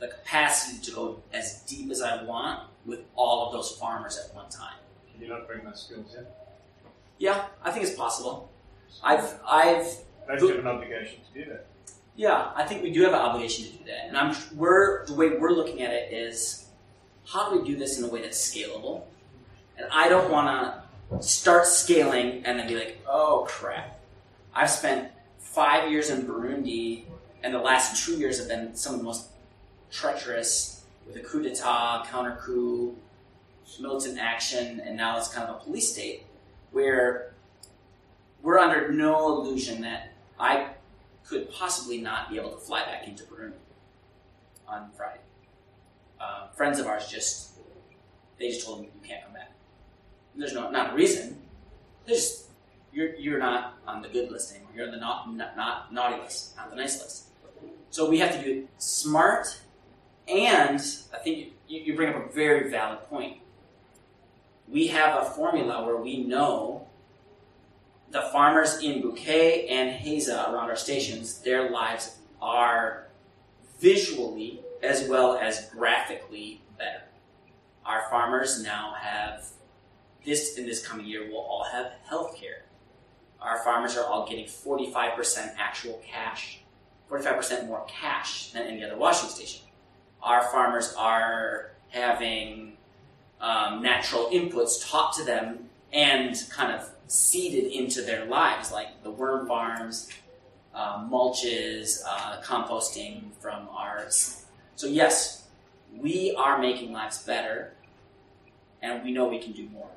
the capacity to go as deep as I want with all of those farmers at one time. Can you not bring those skills in? Yeah, I think it's possible. I've, I've, Don't you have an obligation to do that? yeah, I think we do have an obligation to do that, and I'm, we're the way we're looking at it is, how do we do this in a way that's scalable? And I don't want to start scaling and then be like, oh crap, I've spent five years in Burundi, and the last two years have been some of the most treacherous with a coup d'etat, counter coup, militant action, and now it's kind of a police state where we're under no illusion that I could possibly not be able to fly back into Burundi on Friday. Uh, friends of ours just they just told me you can't come back. And there's no not a reason. There's just you're you're not on the good list anymore. You're on the not, not, not naughty list, not the nice list. So we have to do smart, and I think you, you bring up a very valid point. We have a formula where we know the farmers in Bukeye and Heza around our stations, their lives are visually as well as graphically better. Our farmers now have this in this coming year will all have health care. Our farmers are all getting 45% actual cash, 45% more cash than any other washing station. Our farmers are having um, natural inputs taught to them and kind of seeded into their lives, like the worm farms, uh, mulches, uh, composting from ours. So, yes, we are making lives better, and we know we can do more.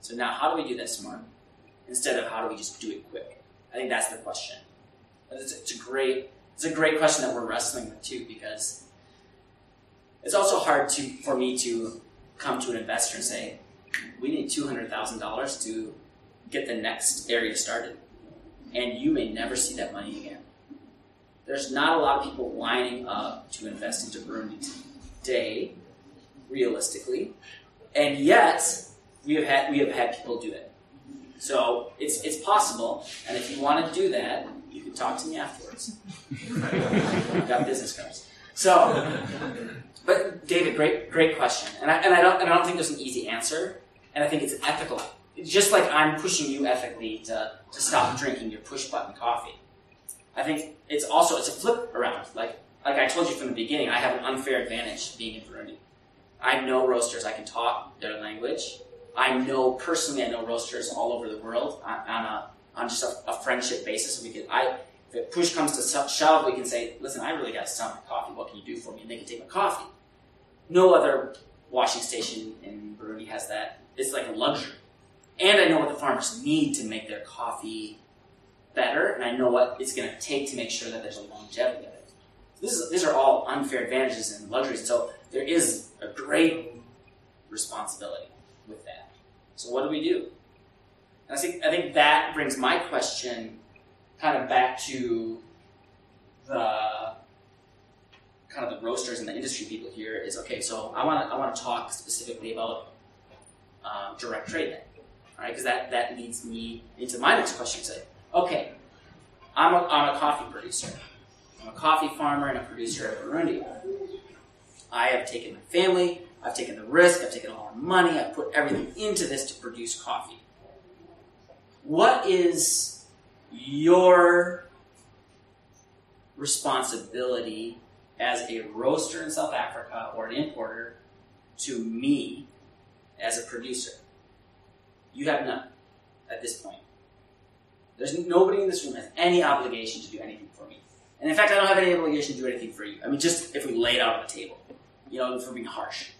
So, now how do we do that smart instead of how do we just do it quick? I think that's the question. It's a great it's a great question that we're wrestling with too because it's also hard to for me to come to an investor and say we need two hundred thousand dollars to get the next area started. and you may never see that money again. There's not a lot of people lining up to invest into Burundi today, realistically, and yet we have had we have had people do it. So it's it's possible, and if you want to do that, you can talk to me afterwards. I've got business cards. So, but David, great great question, and I, and I don't and I don't think there's an easy answer, and I think it's ethical. Just like I'm pushing you ethically to, to stop drinking your push button coffee. I think it's also it's a flip around. Like like I told you from the beginning, I have an unfair advantage being in Burundi. I know roasters. I can talk their language. I know personally. I know roasters all over the world on, on a on just a, a, friendship basis. We could I if push comes to shove, we can say, listen, I really got to sell my coffee. What can you do for me? And they can take my coffee. No other washing station in Burundi has that. It's like a luxury. And I know what the farmers need to make their coffee better, and I know what it's going to take to make sure that there's a longevity of it. Is, these are all unfair advantages and luxuries. So there is a great responsibility with that. So what do we do? And I think I think that brings my question kind of back to the kind of the roasters and the industry people here is okay. So I want to I want to talk specifically about um, direct trade then, right? Because that that leads me into my next question. Say, okay, I'm a, I'm a coffee producer. I'm a coffee farmer and a producer of Burundi. I have taken my family, I've taken the risk, I've taken all our money, I've put everything into this to produce coffee. What is your responsibility as a roaster in South Africa or an importer to me as a producer? You have none at this point. There's nobody in this room has any obligation to do anything for me. And in fact, I don't have any obligation to do anything for you. I mean, just if we lay it out on the table, you know, for being harsh.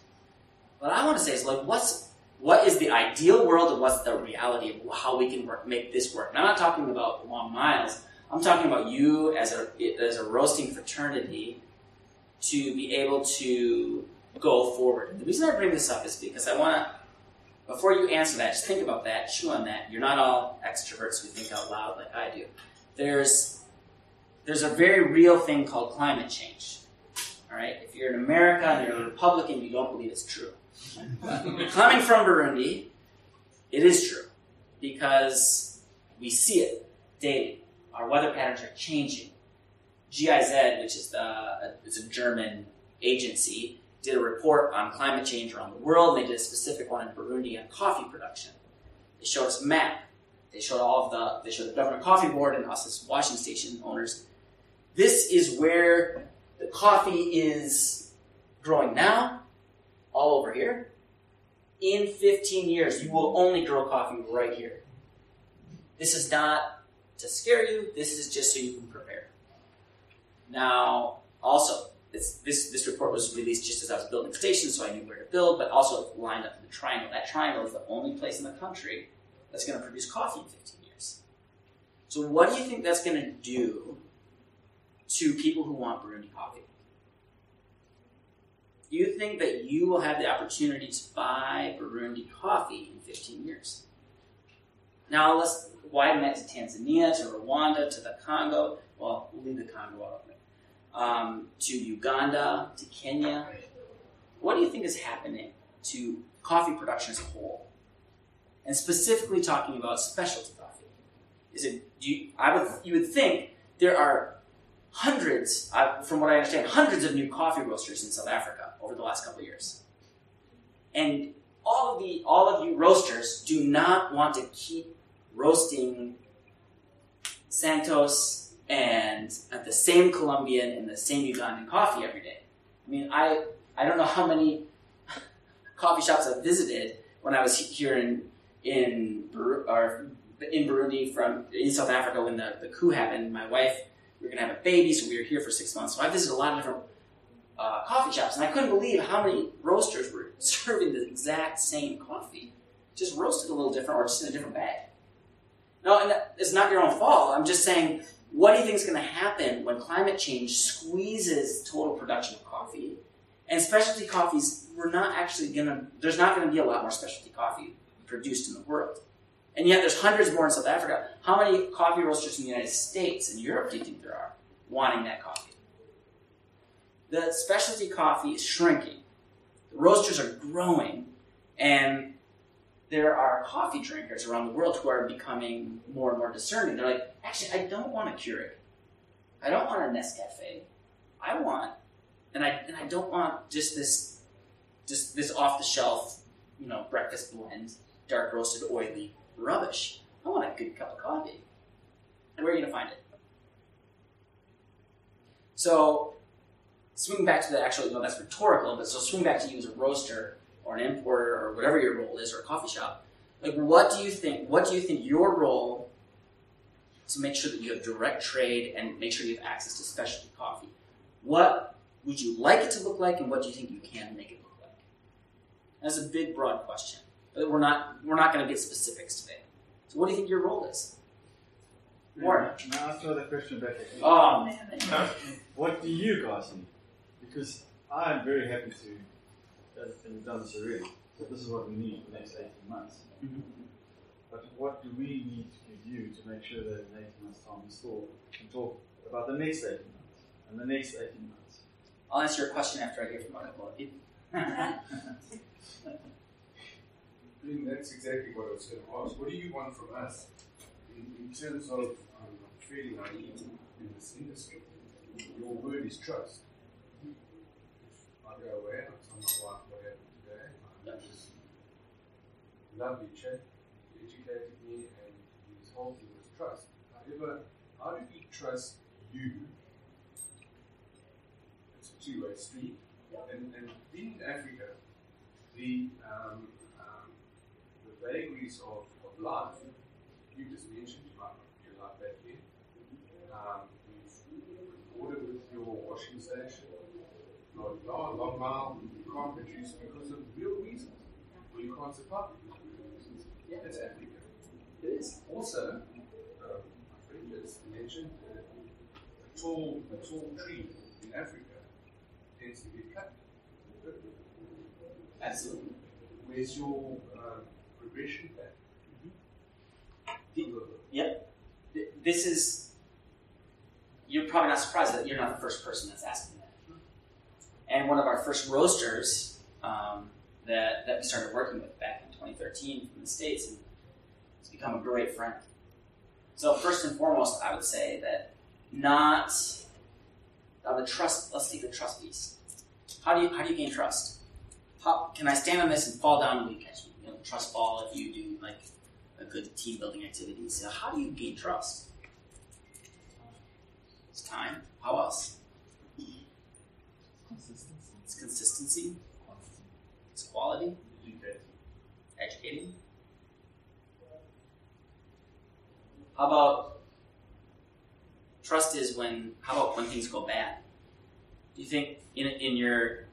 What I want to say is like, what's what is the ideal world and what's the reality of how we can work, make this work? And I'm not talking about long miles. I'm talking about you as a as a roasting fraternity to be able to go forward. The reason I bring this up is because I want to. Before you answer that, just think about that, chew on that. You're not all extroverts who think out loud like I do. There's there's a very real thing called climate change. All right, if you're in America and you're a Republican, you don't believe it's true. Coming from Burundi, it is true because we see it daily. Our weather patterns are changing. GIZ, which is the uh, it's a German agency, did a report on climate change around the world. And they did a specific one in Burundi on coffee production. They showed us a map. They showed all of the they showed the government coffee board and us as washing station owners. This is where the coffee is growing now all over here. In 15 years, you will only grow coffee right here. This is not to scare you, this is just so you can prepare. Now, also, this, this report was released just as I was building the station, so I knew where to build, but also lined up in the triangle. That triangle is the only place in the country that's going to produce coffee in 15 years. So, what do you think that's going to do to people who want Burundi coffee? Do you think that you will have the opportunity to buy Burundi coffee in 15 years? Now let's widen that to Tanzania, to Rwanda, to the Congo. Well, we'll leave the Congo out. Um, to Uganda, to Kenya. What do you think is happening to coffee production as a whole? And specifically talking about specialty coffee. Is it? You, I would. You would think there are hundreds, uh, from what I understand, hundreds of new coffee roasters in South Africa over the last couple of years. And all of the all of you roasters do not want to keep roasting Santos and at the same Colombian and the same Ugandan coffee every day. I mean, I I don't know how many coffee shops I've visited when I was here in in or in Burundi from in South Africa when the, the coup happened. My wife we were to have a baby, so we were here for six months. So I visited a lot of different uh, coffee shops, and I couldn't believe how many roasters were serving the exact same coffee, just roasted a little different or just in a different bag. No, and it's not your own fault. I'm just saying, what do you think is going to happen when climate change squeezes total production of coffee? And specialty coffees, we're not actually going to, there's not going to be a lot more specialty coffee produced in the world. And yet there's hundreds more in South Africa. How many coffee roasters in the United States and Europe do you think there are wanting that coffee? The specialty coffee is shrinking. The roasters are growing, and there are coffee drinkers around the world who are becoming more and more discerning. They're like, actually, I don't want a Keurig. I don't want a Nescafe. I want, and I and I don't want just this, just this off the shelf, you know, breakfast blend, dark roasted, oily rubbish. I want a good cup of coffee. And where are you gonna find it? So, swing back to the actual, no, that's rhetorical, but so swing back to you as a roaster or an importer or whatever your role is or a coffee shop. Like, what do you think? What do you think your role to make sure that you have direct trade and make sure you have access to specialty coffee? What would you like it to look like, and what do you think you can make it look like? That's a big, broad question, but we're not we're not going to get specifics today. So, what do you think your role is? Warren. Now I'll throw the question back at you. Um, oh man. What do you guys need? Because I am very happy to, as and we've done this already, that this is what we need for the next 18 months. Mhm. But what do we need to give you to make sure that in 18 months' time we still can talk about the next 18 months and the next 18 months? I'll answer your question after I hear from a couple people. I think that's exactly what I was going to ask. What do you want from us in, in terms of um, trading naive in this industry? Your word is trust. If I go away, I tell my wife what happened today. I just lovely chat. He educated me, and his whole thing was trust. However, how do we trust you? It's a two-way street. And, and in Africa, the um, um, the vagaries of, of life, you just mentioned like your life back here. Um, we've ordered with your washing station, blah blah, long mile, you can't produce because of real reasons. Or you can't supply because of real reasons. Yeah, it's Africa. It is. Also, um, my friend just mentioned uh, a tall, a tall tree in Africa tends to get cut. Absolutely. Where's your uh, progression back? Th- This is. You're probably not surprised that you're not the first person that's asking that. And one of our first roasters um, that, that we started working with back 2013 from the States and has become a great friend. So, first and foremost, I would say that not uh, the trust, let's take the trust piece. How do you, how do you gain trust? How, can I stand on this and fall down when you catch me? You know, trust fall if you do like a good team building activity. So, how do you gain trust? It's time. How else? Consistency. It's consistency. It's quality. Educating. How about trust is when? How about when things go bad? Do you think in in your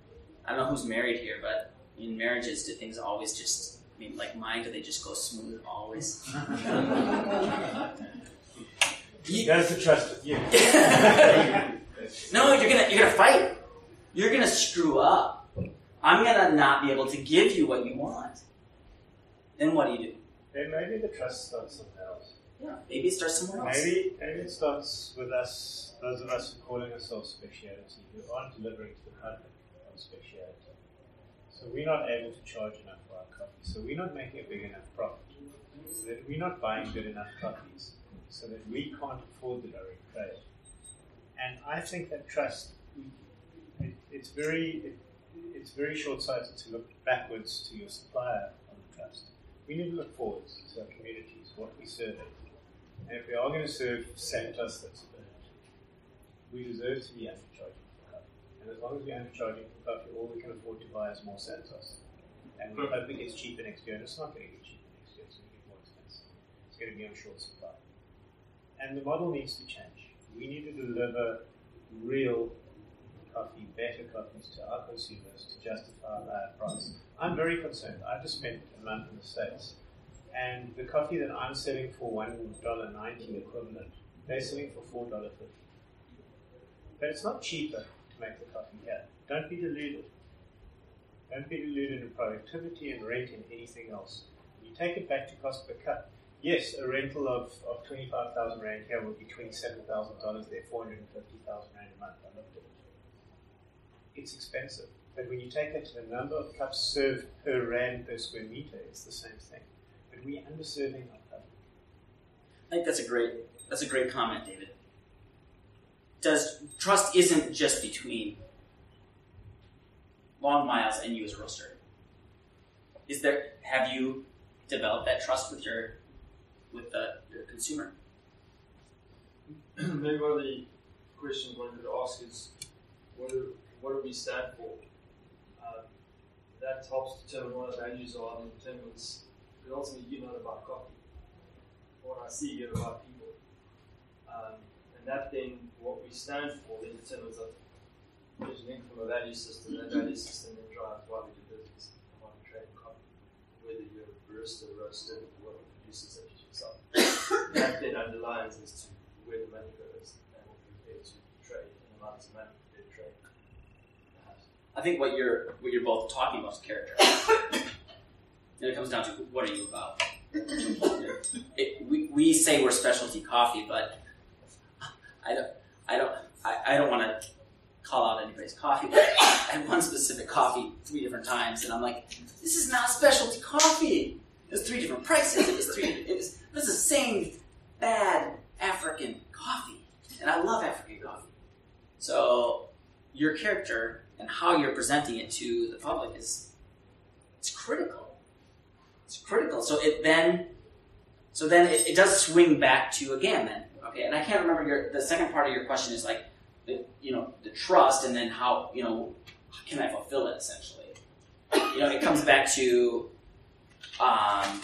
I don't know who's married here, but in marriages, do things always just I mean, like mine, do they just go smooth always? You- That's the trust with you. no, you're gonna you're gonna fight. You're gonna screw up. I'm gonna not be able to give you what you want. Then what do you do? Then maybe the trust starts somewhere else. Yeah, maybe it starts somewhere else. Maybe, maybe it starts with us, those of us who are calling ourselves speciality, who aren't delivering to the public on speciality. So we're not able to charge enough for our coffee. So we're not making a big enough profit. So that we're not buying good enough coffees. So that we can't afford the direct trade. And I think that trust, it, it's very, it, it's very short-sighted to look backwards to your supplier on the trust. We need to look forward to our communities, what we serve. And if we are going to serve Santos that's burnt, we deserve to be undercharging for. And as long as we're undercharging for coffee, all we can afford to buy is more Santos. And we hope it gets cheaper next year, and it's not going to get cheaper next year, it's going to get more expensive. It's going to be on short supply. And the model needs to change. We need to deliver real coffee, better coffees to our consumers to justify our price. I'm very concerned. I just spent a month in the States and the coffee that I'm selling for one dollar ninety equivalent, they're selling for four dollar fifty. But it's not cheaper to make the coffee here. Don't be deluded. Don't be deluded in productivity and rate and anything else. You take it back to cost per cup. Yes, a rental of, of 25,000 Rand here would be $27,000 there, 450,000 Rand a month. I looked at it. It's expensive. But when you take that to the number of cups served per Rand per square meter, it's the same thing. But we're underserving our public. I think that's a great that's a great comment, David. Does trust isn't just between long miles and you as a roaster. Is there have you developed that trust with your with the your consumer? Maybe one of the questions I wanted to ask is what do, what do we stand for? Um, that helps determine what our values are and determines, because ultimately you know about coffee. What I see here about people. Um, and that then, what we stand for, then determines that there's a link from a value system. That value system then drives why we do business, and why we trade coffee, whether you're a barista, roaster, or what producers such as yourself. that then underlines as to where the money goes and what we're prepared to trade the amounts of money we're prepared to trade. Perhaps. I think what you're what you're both talking about is character. and it comes down to what are you about? It, we, we say we're specialty coffee, but I don't I don't I, I don't want to call out anybody's coffee. But I had one specific coffee three different times, and I'm like, this is not specialty coffee. It was three different prices. It was three. It was it was the same bad African coffee, and I love African coffee. So your character and how you're presenting it to the public is it's critical. It's critical. So it then so then it, it does swing back to again then okay. And I can't remember your the second part of your question is like the you know the trust and then how you know can I fulfill it essentially. You know it comes back to um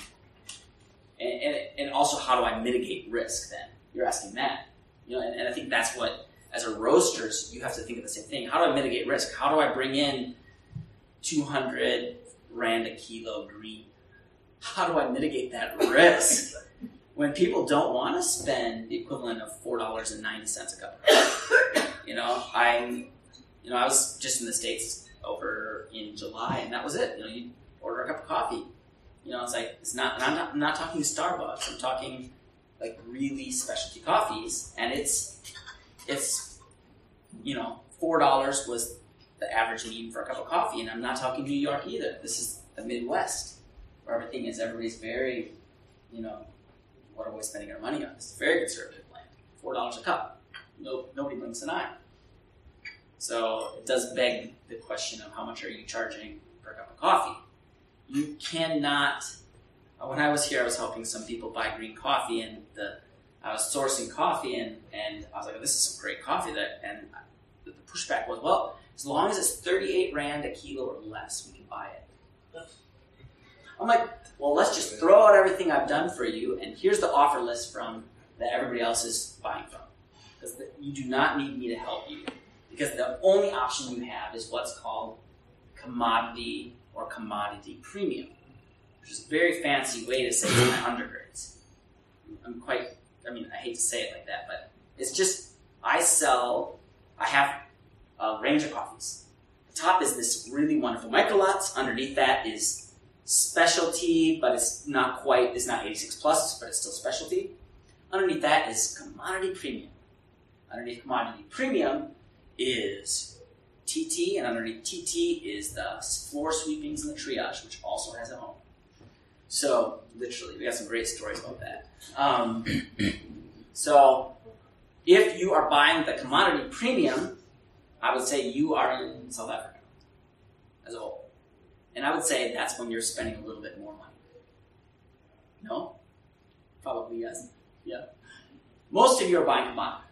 and, and, and also how do I mitigate risk then? You're asking that. You know, and, and I think that's what as a roasters, you have to think of the same thing. How do I mitigate risk? How do I bring in 200 rand a kilo green? How do I mitigate that risk when people don't want to spend the equivalent of four dollars and ninety cents a cup? You know, I'm, you know, I was just in the states over in July, and that was it. You know, you order a cup of coffee. You know, it's like it's not. And I'm not. I'm not talking Starbucks. I'm talking like really specialty coffees, and it's it's you know four dollars was the average need for a cup of coffee, and I'm not talking New York either. This is the Midwest, where everything is everybody's very, you know, what are we spending our money on? It's a very conservative land. Four dollars a cup. No, nobody blinks an eye. So it does beg the question of how much are you charging per cup of coffee? You cannot. When I was here, I was helping some people buy green coffee, and the I was sourcing coffee, and, and I was like, "This is some great coffee." That and the pushback was, "Well, as long as it's thirty-eight rand a kilo or less, we can buy it." I'm like, "Well, let's just throw out everything I've done for you, and here's the offer list from that everybody else is buying from, because you do not need me to help you, because the only option you have is what's called commodity or commodity premium, which is a very fancy way to say it's my undergrades. I'm quite I mean, I hate to say it like that, but it's just I sell. I have a range of coffees. The top is this really wonderful micro lots. Underneath that is specialty, but it's not quite. It's not 86 plus, but it's still specialty. Underneath that is commodity premium. Underneath commodity premium is TT, and underneath TT is the floor sweepings and the triage, which also has a home. So literally, we got some great stories about that. Um, so, if you are buying the commodity premium, I would say you are in South Africa as a whole. And I would say that's when you're spending a little bit more money. No? Probably yes. Yeah. Most of you are buying commodity.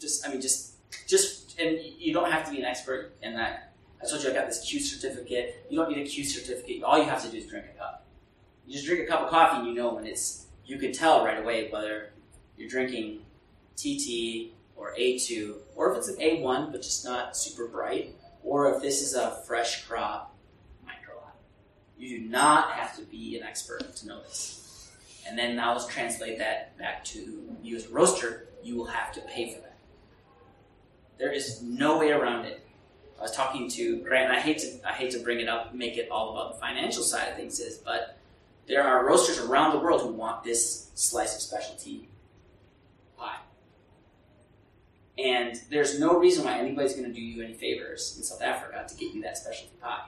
Just, I mean, just, just, and you don't have to be an expert in that. I told you I got this Q certificate. You don't need a Q certificate. All you have to do is drink a cup. You just drink a cup of coffee and you know when it's, you can tell right away whether you're drinking TT or A2, or if it's an A1 but just not super bright, or if this is a fresh crop micro lot. You do not have to be an expert to know this. And then now let's translate that back to you as a roaster, you will have to pay for that. There is no way around it. I was talking to Grant, and I hate to I hate to bring it up, make it all about the financial side of things, is but There are roasters around the world who want this slice of specialty pie. And there's no reason why anybody's going to do you any favors in South Africa to get you that specialty pie.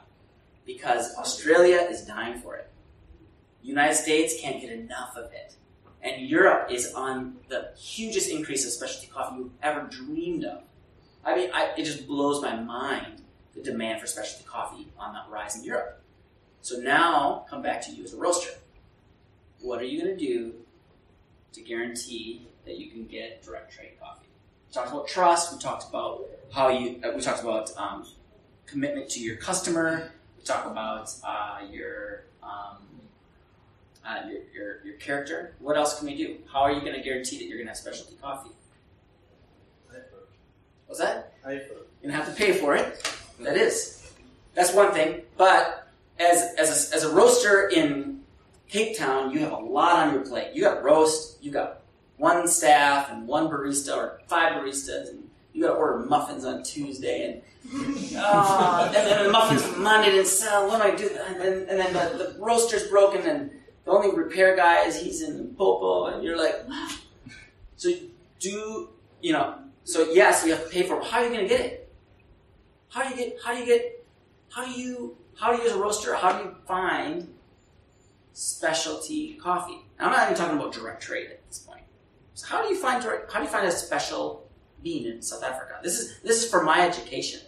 Because Australia is dying for it. United States can't get enough of it. And Europe is on the hugest increase of specialty coffee you've ever dreamed of. I mean, I, it just blows my mind the demand for specialty coffee on the rise in Europe. So now, come back to you as a roaster. What are you going to do to guarantee that you can get direct trade coffee? We talked about trust. We talked about how you. Uh, we talked about um, commitment to your customer. We talked about uh, your, um, uh, your your your character. What else can we do? How are you going to guarantee that you're going to have specialty coffee? What's that? You're gonna have to pay for it. That is. That's one thing. But as as a, as a roaster in Cape Town, you have a lot on your plate. You got roast, you got one staff and one barista or five baristas, and you got to order muffins on Tuesday, and oh, and then the muffins on Monday didn't sell. What do I do? And then, and then the, the roaster's broken, and the only repair guy is he's in Popo, and you're like, so do you know? So yes, you have to pay for it. How are you going to get it? How do you get? How do you get? How do you? How do you as a roaster? How do you find specialty coffee? And I'm not even talking about direct trade at this point. So how do you find direct? How do you find a special bean in South Africa? This is this is for my education.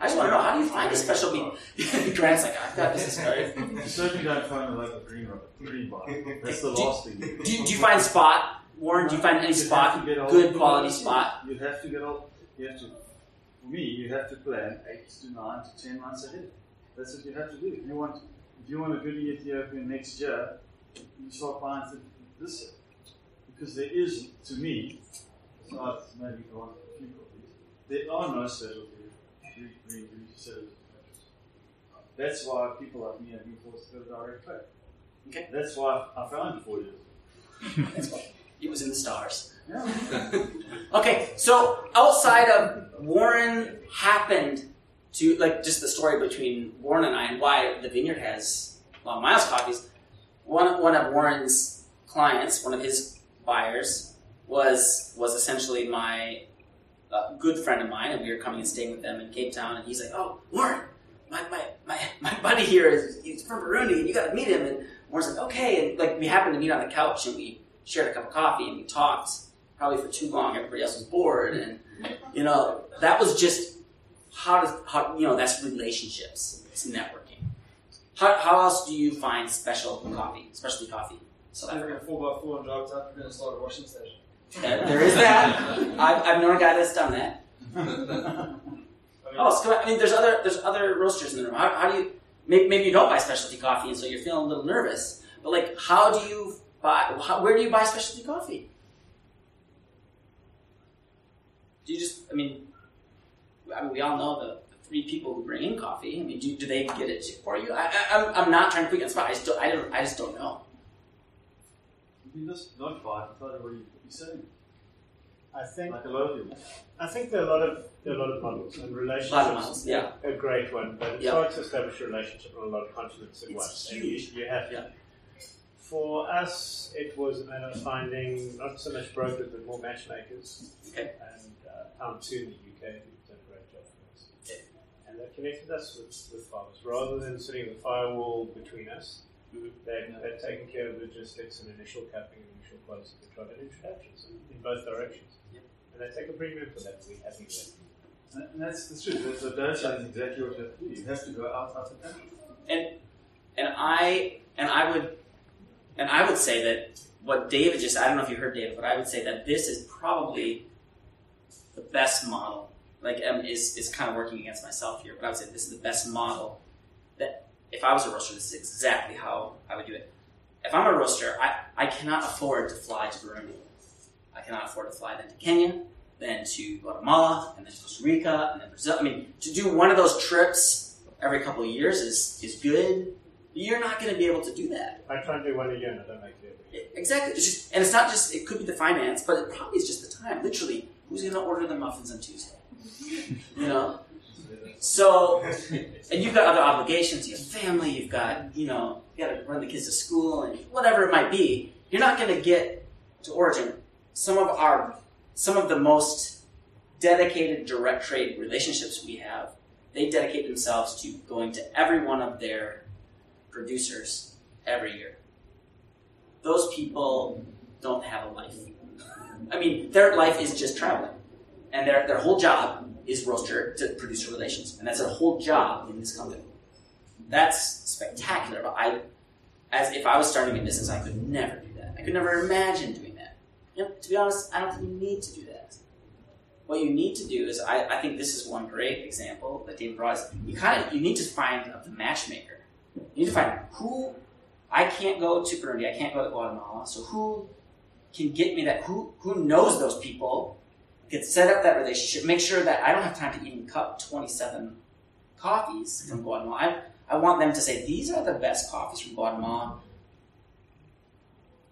I just want to know how do you find a special bean? Grant's like, I've got business card. You certainly don't find a local green. Green bar. That's the Do- last thing. Do you, do you find spot, Warren? Do you find any You spot, have to get all- good quality spot? You have to get all. You have to. For me, you have to plan eight to nine to ten months ahead. That's what you have to do. If you want, if you want a goody Ethiopian next year, you start buying th- this year. because there is, to me, besides maybe one a few coffees, there are no specialty green green green. That's why people like me have been forced to go direct trade. Okay. That's why I found you four years. It was in the stars. Okay, so outside of Warren happened to like just the story between Warren and I and why the vineyard has Long Miles coffees. One one of Warren's clients, one of his buyers, was was essentially my uh, good friend of mine, and we were coming and staying with them in Cape Town. And he's like, "Oh, Warren, my my my, my buddy here is he's from Burundi, and you got to meet him." And Warren's like, "Okay," and like we happened to meet on the couch, and we shared a cup of coffee, and we talked probably for too long. Everybody else was bored, and you know that was just how does how you know that's relationships. It's networking. How, how else do you find special coffee, specialty coffee? South Took Africa. a 4x4 and drive to Africa and start a washing station. There, there is that. I've, I've known a guy that's done that. Oh, so, I mean, there's other there's other roasters in the room. How, how do you maybe, maybe you don't buy specialty coffee, and so you're feeling a little nervous. But like, how do you buy? How, where do you buy specialty coffee? Do you just? I mean, I mean, we all know the, the three people who bring in coffee. I mean, do, do they get it for you? I, I, I'm, I'm not trying to put you on the spot. I just don't, I don't I just don't know. You can just not buy it, but what you be selling. I think Like a lot of people. I think there are a lot of there are a lot of models and relationships. A models, yeah. a great one, but it's Yeah. hard to establish a relationship on a lot of continents at It's once. Huge. You, you have Yeah. For us, it was a matter of finding not so much brokers but more matchmakers. Okay. And uh, found two in the UK who've done a great job for us. Okay. And that connected us with, with farmers rather than sitting with a firewall between us. Mhm. They, they've taken care of logistics and initial cupping and initial quality control and introductions in, in both directions. Yep. And they take a premium for that. We're happy with that. And and that's the truth. That's what Dave is exactly what you have to do. You have to go outside the country. And I and I would and I would say that what David just I don't know if you heard David, but I would say that this is probably the best model. Like um, is is kind of working against myself here, but I would say this is the best model that if I was a roaster, this is exactly how I would do it. If I'm a roaster, I, I cannot afford to fly to Burundi. I cannot afford to fly then to Kenya, then to Guatemala, and then to Costa Rica, and then Brazil. I mean, to do one of those trips every couple of years is is good. You're not going to be able to do that. I try and do one a year and I don't make it. Exactly. It's just, and it's not just. It could be the finance, but it probably is just the time. Literally, who's going to order the muffins on Tuesday? You know. So, and you've got other obligations. You have family. You've got you know you got to run the kids to school and whatever it might be. You're not going to get to Origin. Some of our some of the most dedicated direct trade relationships we have, they dedicate themselves to going to every one of their producers every year. Those people don't have a life. I mean, their life is just traveling. And their, their whole job is roaster to producer relations. And that's their whole job in this company. That's spectacular. But I, as if I was starting a business, I could never do that. I could never imagine doing that. You know, to be honest, I don't think you need to do that. What you need to do is, I, I think this is one great example that David brought. Is you kind of you need to find the matchmaker. You need to find out who I can't go to Burundi. I can't go to Guatemala. So who can get me that? Who who knows those people? Can set up that relationship. Make sure that I don't have time to even cup twenty seven coffees from Guatemala. I, I want them to say these are the best coffees from Guatemala,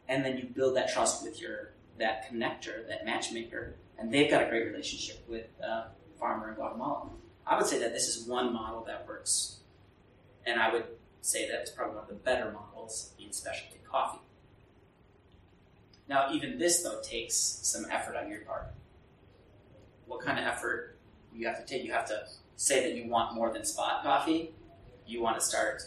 and then you build that trust with your that connector, that matchmaker, and they've got a great relationship with uh, farmer in Guatemala. I would say that this is one model that works, and I would say that it's probably one of the better models in specialty coffee. Now, even this though takes some effort on your part. What kind of effort you have to take? You have to say that you want more than spot coffee. You want to start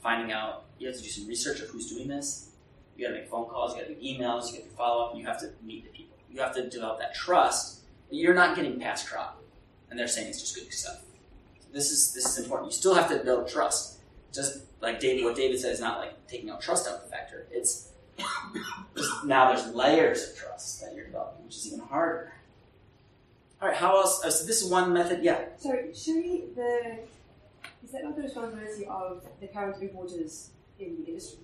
finding out. You have to do some research of who's doing this. You got to make phone calls. You got to do emails. You got to follow up. You have to meet the people. You have to develop that trust that you're not getting past crop, and they're saying it's just good stuff. This is this is important. You still have to build trust. Just like David, what David said is not like taking out trust out of the factor. It's just now there's layers of trust that you're developing, which is even harder. All right, how else? Oh, so this is one method. Yeah. So surely the is that not the responsibility of the current importers in the industry?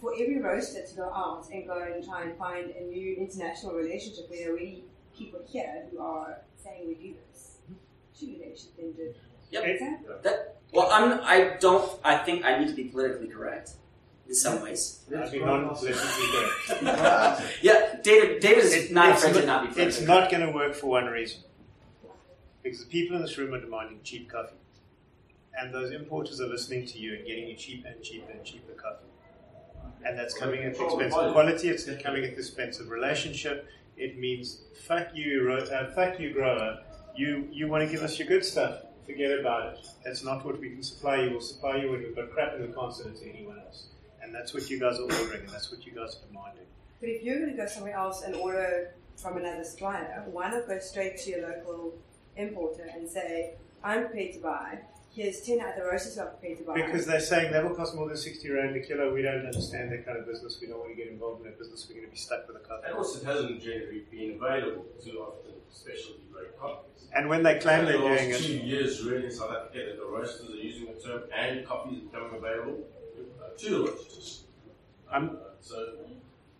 For every roaster to go out and go and try and find a new international relationship where there are already people here who are saying we do this. Surely they should then do Yep. exactly. That, well, I'm. I don't. I think I need to be politically correct in some ways. I'd be non-politically correct. Yeah, David. David is It- not it's afraid to not- not be politically It's not going to work for one reason. Because the people in this room are demanding cheap coffee. And those importers are listening to you and getting you cheaper and cheaper and cheaper coffee. And that's coming at the expense of quality, it's coming at the expense of relationship. It means, fuck you, ro- uh, fuck you, grower. You, you want to give us your good stuff. Forget about it. That's not what we can supply you. We'll supply you when we've got crap in the continent to anyone else. And that's what you guys are ordering, and that's what you guys are demanding. But if you're going to go somewhere else and order from another supplier, why not go straight to your local importer and say, I'm prepared to buy. Here's 10 other roasters who are prepared to buy. Because they're saying that'll cost more than 60 rand a kilo. We don't understand that kind of business. We don't want to get involved in that business. We're going to be stuck with a coffee. And also, it hasn't generally been available too often, specialty grade coffees. And when they claim they're the last doing two it, years, really, in South Africa, that the roasters are using the term and coffee is becoming available uh, to the roasters. I'm, Uh, so,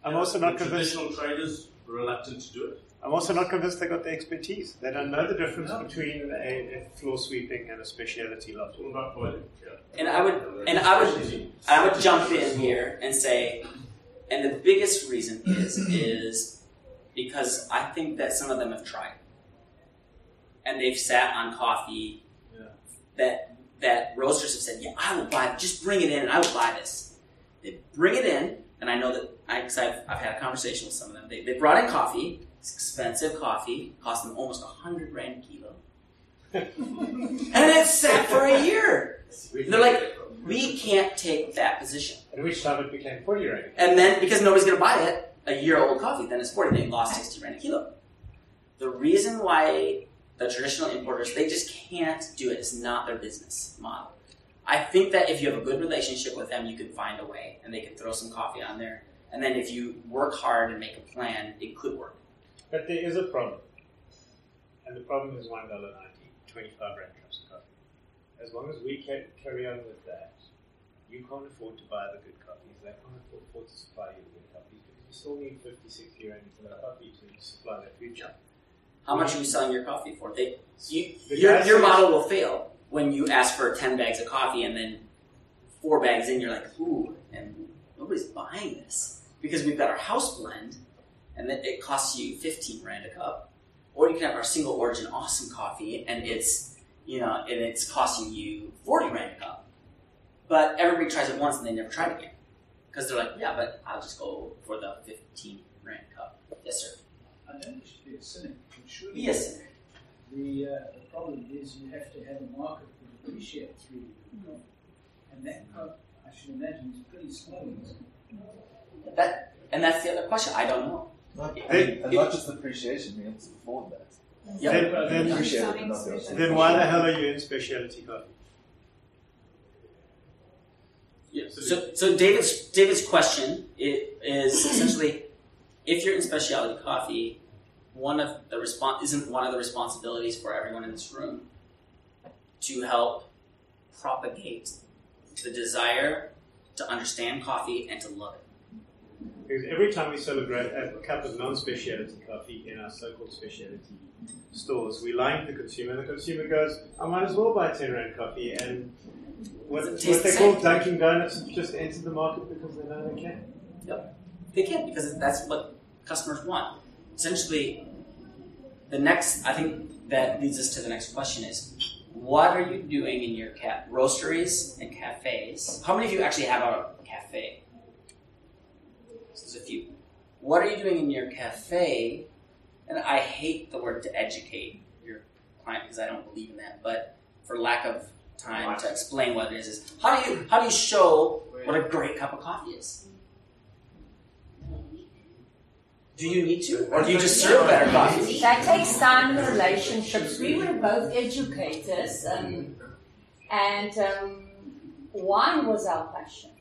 I'm yeah, also not the convinced. Traditional traders are reluctant to do it. I'm also not convinced they got the expertise. They don't know the difference between a, a floor sweeping and a speciality lot. It's all about quality. Yeah. And I would, and I would, I would jump in here and say, and the biggest reason is is because I think that some of them have tried, and they've sat on coffee that that roasters have said, yeah, I will buy, just bring it in, and I will buy this. They bring it in, and I know that I, cause I've, I've had a conversation with some of them. They, they brought in coffee. It's expensive coffee, cost them almost a hundred rand a kilo, and it sat for a year. They're like, we can't take that position. At which time it became 40 rand. And then, because nobody's going to buy it, a year old coffee, then it's 40. They lost 60 rand a kilo. The reason why the traditional importers, they just can't do it. It's not their business model. I think that if you have a good relationship with them, you can find a way and they can throw some coffee on there. And then if you work hard and make a plan, it could work. But there is a problem. And the problem is $1.90, 25 rand cups of coffee. As long as we can carry on with that, you can't afford to buy the good coffees. They can't afford to supply you the good coffees because you still need 50, 60 rand for the coffee to supply that future. How much are you selling your coffee for? They, you, your, your model will fail when you ask for 10 bags of coffee and then four bags in, you're like, ooh, and nobody's buying this. Because we've got our house blend and then it costs you 15 rand a cup. Or you can have our single origin awesome coffee and it's you know, and it's costing you 40 rand a cup. But everybody tries it once and they never try it again. Because they're like, yeah, but I'll just go for the 15 rand cup. Yes, sir. I don't think it should be a cynic. It should be Yes. The, uh, the problem is you have to have a market that appreciates really good coffee. And that cup, I should imagine, is pretty small. isn't it? That, and that's the other question. I don't know. Not, Hey, and not just appreciation, we have to afford that. Yeah. Then, then, Appreciate it, but not be able to then why the hell are you in specialty coffee? So, so David's David's question is essentially, if you're in specialty coffee, one of the respon isn't one of the responsibilities for everyone in this room to help propagate the desire to understand coffee and to love it. Because every time we celebrate a cup of non-specialty coffee in our so-called specialty stores, we to the consumer. The consumer goes, "I might as well buy ten rand coffee." And what, what they the call? Dunkin' Donuts just entered the market because they know they can. They can because that's what customers want. Essentially, the next I think that leads us to the next question is what are you doing in your ca- roasteries and cafes? How many of you actually have a cafe? There's a few. What are you doing in your cafe? And I hate the word to educate your client because I don't believe in that, but for lack of time to explain what it is, is how do you how do you show what a great cup of coffee is? Do you need to, or do you just serve better coffee? That takes time in relationships. We were both educators, um, and um, wine was our passion.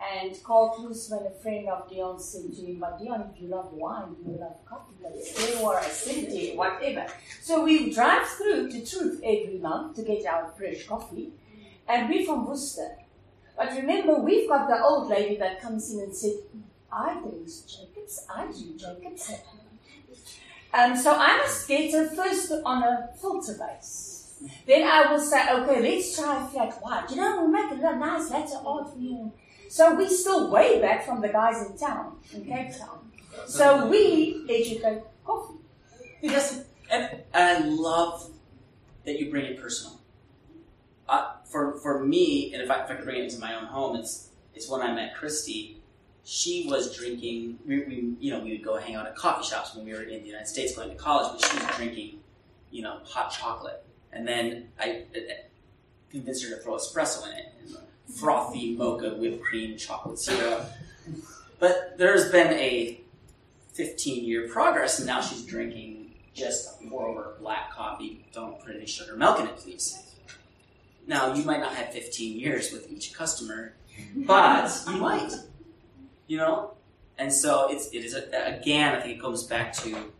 And called Carl Klusman, a friend of Dion, said to him, But Dion, if you love wine, you love coffee, but still more acidity, whatever. So we drive through to Truth every month to get our fresh coffee, and we're from Worcester. But remember, we've got the old lady that comes in and said, I drink Jacobs, I do Jacobs. Um, so I must get her first on a filter base. Then I will say, okay, let's try flat white. You know, we'll make a nice latte art for you. So we're still way back from the guys in town, in Cape Town. So we educate coffee. And, and I love that you bring it personal. Uh, for for me, and if I, if I could bring it into my own home, it's it's when I met Christy. She was drinking. We, we you know we would go hang out at coffee shops when we were in the United States going to college, but she was drinking, you know, hot chocolate. And then I, I convinced her to throw espresso in it, and frothy mocha whipped cream chocolate syrup. But there's been a 15 year progress, and now she's drinking just pour over black coffee. Don't put any sugar milk in it, please. Now, you might not have 15 years with each customer, but you might. You know? And so it's, it is, a, again, I think it comes back to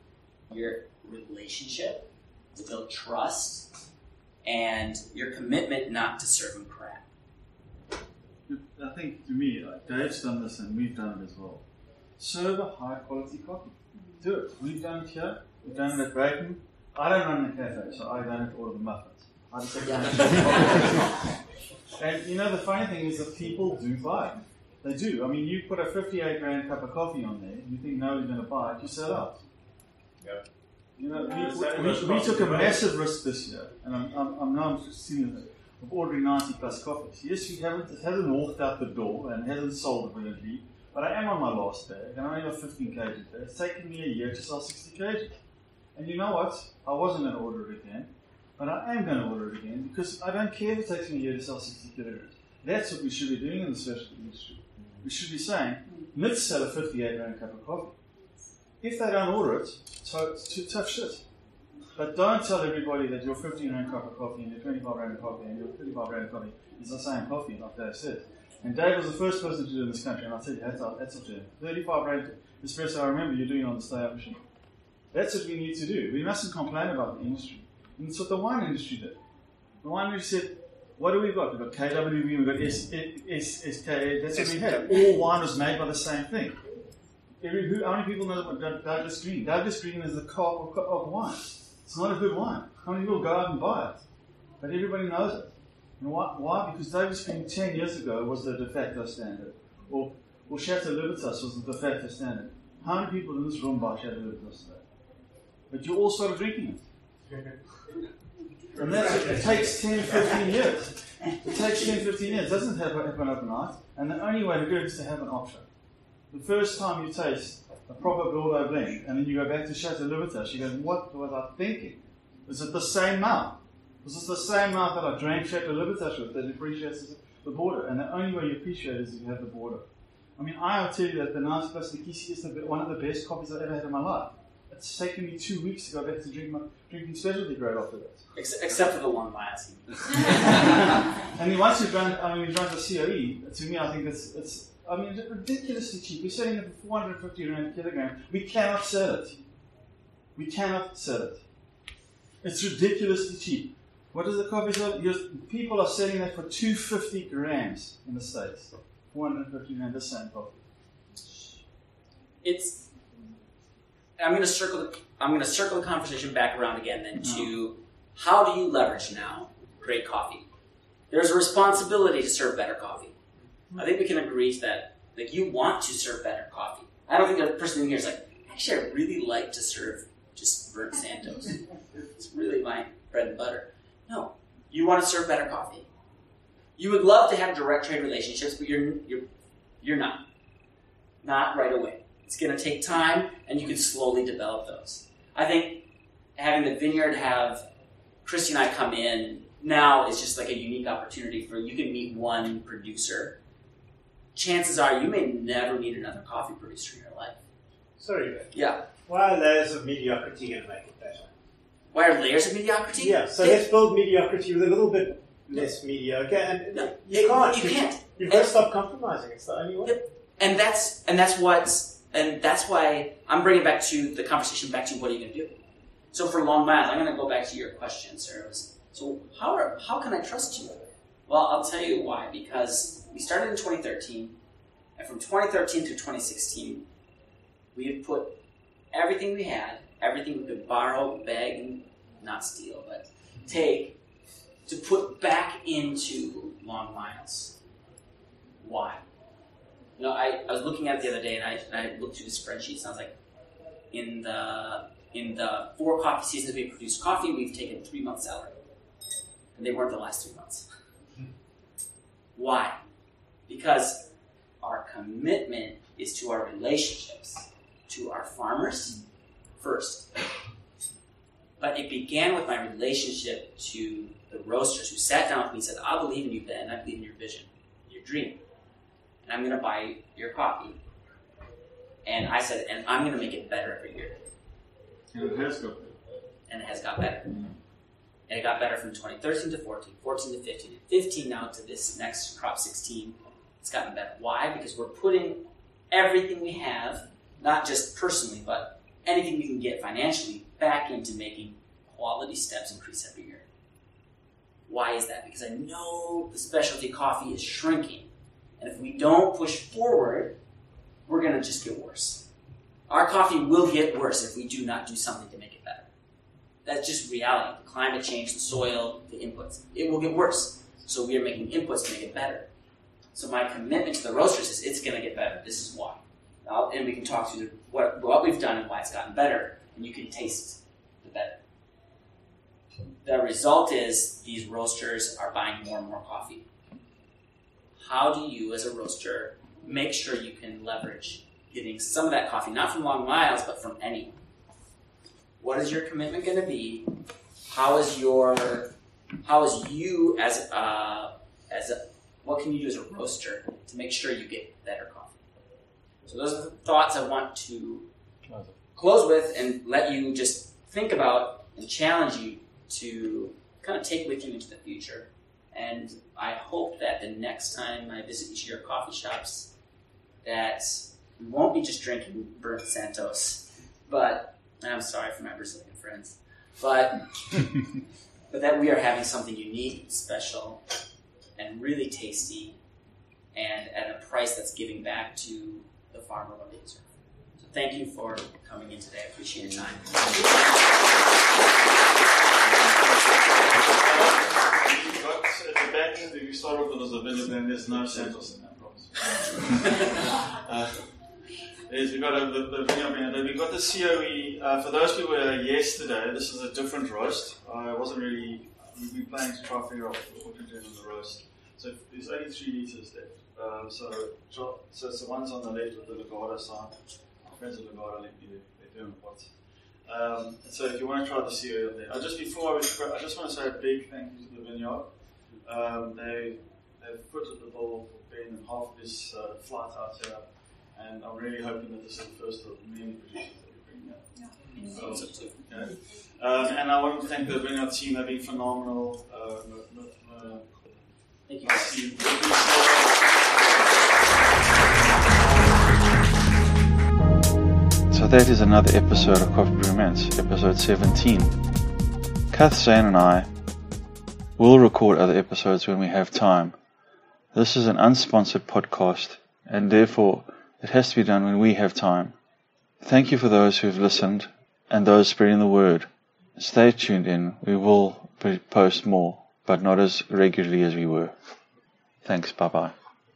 your relationship, to build trust, and your commitment not to serve them crap. I think to me, like Dave's done this and we've done it as well. Serve a high quality coffee. Do it. We've done it here. We've done it at Brayton. I don't run the cafe, so I don't order the muffins. I just And you know the funny thing is that people do buy. it. They do. I mean, you put a 58 rand cup of coffee on there. You think nobody's going to buy it. You sell out. Yeah. You know, we, we, we, we took a massive risk this year, and I'm, I'm, I'm now seeing it of ordering 90 plus coffees. Yes, you haven't, it hasn't walked out the door and hasn't sold brilliantly, but I am on my last day, and I only got 15 kg there. It's taken me a year to sell 60 kg. And you know what? I wasn't going to order it again, but I am going to order it again because I don't care if it takes me a year to sell 60 kg. That's what we should be doing in the specialty industry. We should be saying, let's sell a 58 rand cup of coffee. If they don't order it, it's tough shit. But don't tell everybody that your 15 rand cup of coffee and your 25 rand of coffee and your 35 rand coffee is the same coffee, like Dave said. And Dave was the first person to do it in this country, and I'll tell you, that's up, that's up to him. 35 rand espresso, I remember you doing on the stay up machine. That's what we need to do. We mustn't complain about the industry. And it's what the wine industry did. The wine industry said, what do we got? We've got KWV, we've got S, S, SK, that's what we had. All wine was made by the same thing. Every, who, how many people know about Douglas Green? Douglas Green is the car of, of wine. It's not a good wine. How many people go out and buy it? But everybody knows it. And why? why? Because Douglas Green 10 years ago was the de facto standard. Or, or Chateau Libertas was the de facto standard. How many people in this room buy Chateau Libertas today? But you all started drinking it. And that's, it takes 10, 15 years. It takes 10, 15 years. It doesn't happen, happen overnight. And the only way to do it is to have an option. The first time you taste a proper Bordeaux blend, and then you go back to Chateau Libertas, She goes, what was I thinking? Is it the same mouth? This the same mouth that I drank Chateau Libertas with that appreciates the Bordeaux? And the only way you appreciate it is if you have the Bordeaux. I mean, I will tell you that the Ninety Plus Nekisse is the, one of the best coffees I've ever had in my life. It's taken me two weeks to go back to drink my, drinking specialty grade after that. Ex- except for the long miles. and then once you've done, I mean, you've done the COE, to me, I think it's, it's I mean, it's ridiculously cheap. We're selling it for 450 rand a kilogram. We cannot sell it. We cannot sell it. It's ridiculously cheap. What is the coffee sell? People are selling that for 250 grams in the States. 450 rand, the same coffee. It's I'm going to circle. I'm going to circle the conversation back around again then to uh-huh. how do you leverage now great coffee? There's a responsibility to serve better coffee. I think we can agree that like you want to serve better coffee. I don't think the person in here is like, actually, I really like to serve just burnt Santos. it's really my bread and butter. No, you want to serve better coffee. You would love to have direct trade relationships, but you're you're you're not. Not right away. It's going to take time, and you can slowly develop those. I think having the vineyard have Christy and I come in now is just like a unique opportunity for you can meet one producer. Chances are you may never need another coffee producer in your life. Sorry, Ben. Yeah. Why are layers of mediocrity going to make it better? Why are layers of mediocrity? Yeah, so let's build mediocrity with a little bit less mediocre, and No, you can't. You can't. You've got to stop compromising. It's the only way. Yep. And that's and that's what's and that's why I'm bringing back to the conversation back to what are you going to do? So for a long miles, I'm going to go back to your question, Sarah. So how are, how can I trust you? Well, I'll tell you why. Because we started in 2013, and from 2013 to 2016, we have put everything we had, everything we could borrow, beg, and not steal, but take to put back into long miles. Why? You know, I, I was looking at it the other day, and I, and I looked through the spreadsheet. Sounds like in the in the four coffee seasons we produced coffee, we've taken three months' salary, and they weren't the last three months. Why? Because our commitment is to our relationships, to our farmers first. But it began with my relationship to the roasters who sat down with me and said, I believe in you, Ben. I believe in your vision, your dream and I'm going to buy your coffee. And I said, and I'm going to make it better every year. And it has got better. And it has got better. Mm-hmm. And it got better from 2013 to 14, 14 to 15, and 15 now to this next crop 16. It's gotten better. Why? Because we're putting everything we have, not just personally, but anything we can get financially, back into making quality steps increase every year. Why is that? Because I know the specialty coffee is shrinking and if we don't push forward, we're going to just get worse. Our coffee will get worse if we do not do something to make it better. That's just reality. The climate change, the soil, the inputs. It will get worse. So we are making inputs to make it better. So my commitment to the roasters is it's going to get better. This is why. And we can talk through what, what we've done and why it's gotten better, and you can taste the better. The result is these roasters are buying more and more coffee how do you, as a roaster, make sure you can leverage getting some of that coffee, not from long miles, but from anyone? What is your commitment going to be? How is your, how is you as a, as a, what can you do as a roaster to make sure you get better coffee? So those are the thoughts I want to close with and let you just think about and challenge you to kind of take with you into the future. And I hope that the next time I visit each of your coffee shops, that we won't be just drinking burnt Santos, but I'm sorry for my Brazilian friends, but but that we are having something unique, special, and really tasty, and at a price that's giving back to the farmer what they deserve. So thank you for coming in today. I appreciate your time at the back end, you start off with a vineyard, then there's no Santos in that province. uh, is we got a, the, the we got the COE. Uh, for those who were yesterday, this is a different roast. I wasn't really we've been planning to try and figure out what we're doing on the roast. So there's only three liters left. Um, so, so the ones on the left of the Lagada side. Our friends at let me they're doing what. Um, so if you want to try the cereal there, I just before I, was, I just want to say a big thank you to the vineyard. Um, they they've footed the ball for Ben and half of his uh, flight out here, and I'm really hoping that this is the first of many producers that we bring here. Okay. Um, and I want to thank the vineyard team; they've been phenomenal. Uh, m- m- uh, Thank you. guys. So that is another episode of Coffee Bromance, episode 17. Kath, Zane and I will record other episodes when we have time. This is an unsponsored podcast and therefore it has to be done when we have time. Thank you for those who have listened and those spreading the word. Stay tuned in. We will post more, but not as regularly as we were. Thanks. Bye bye.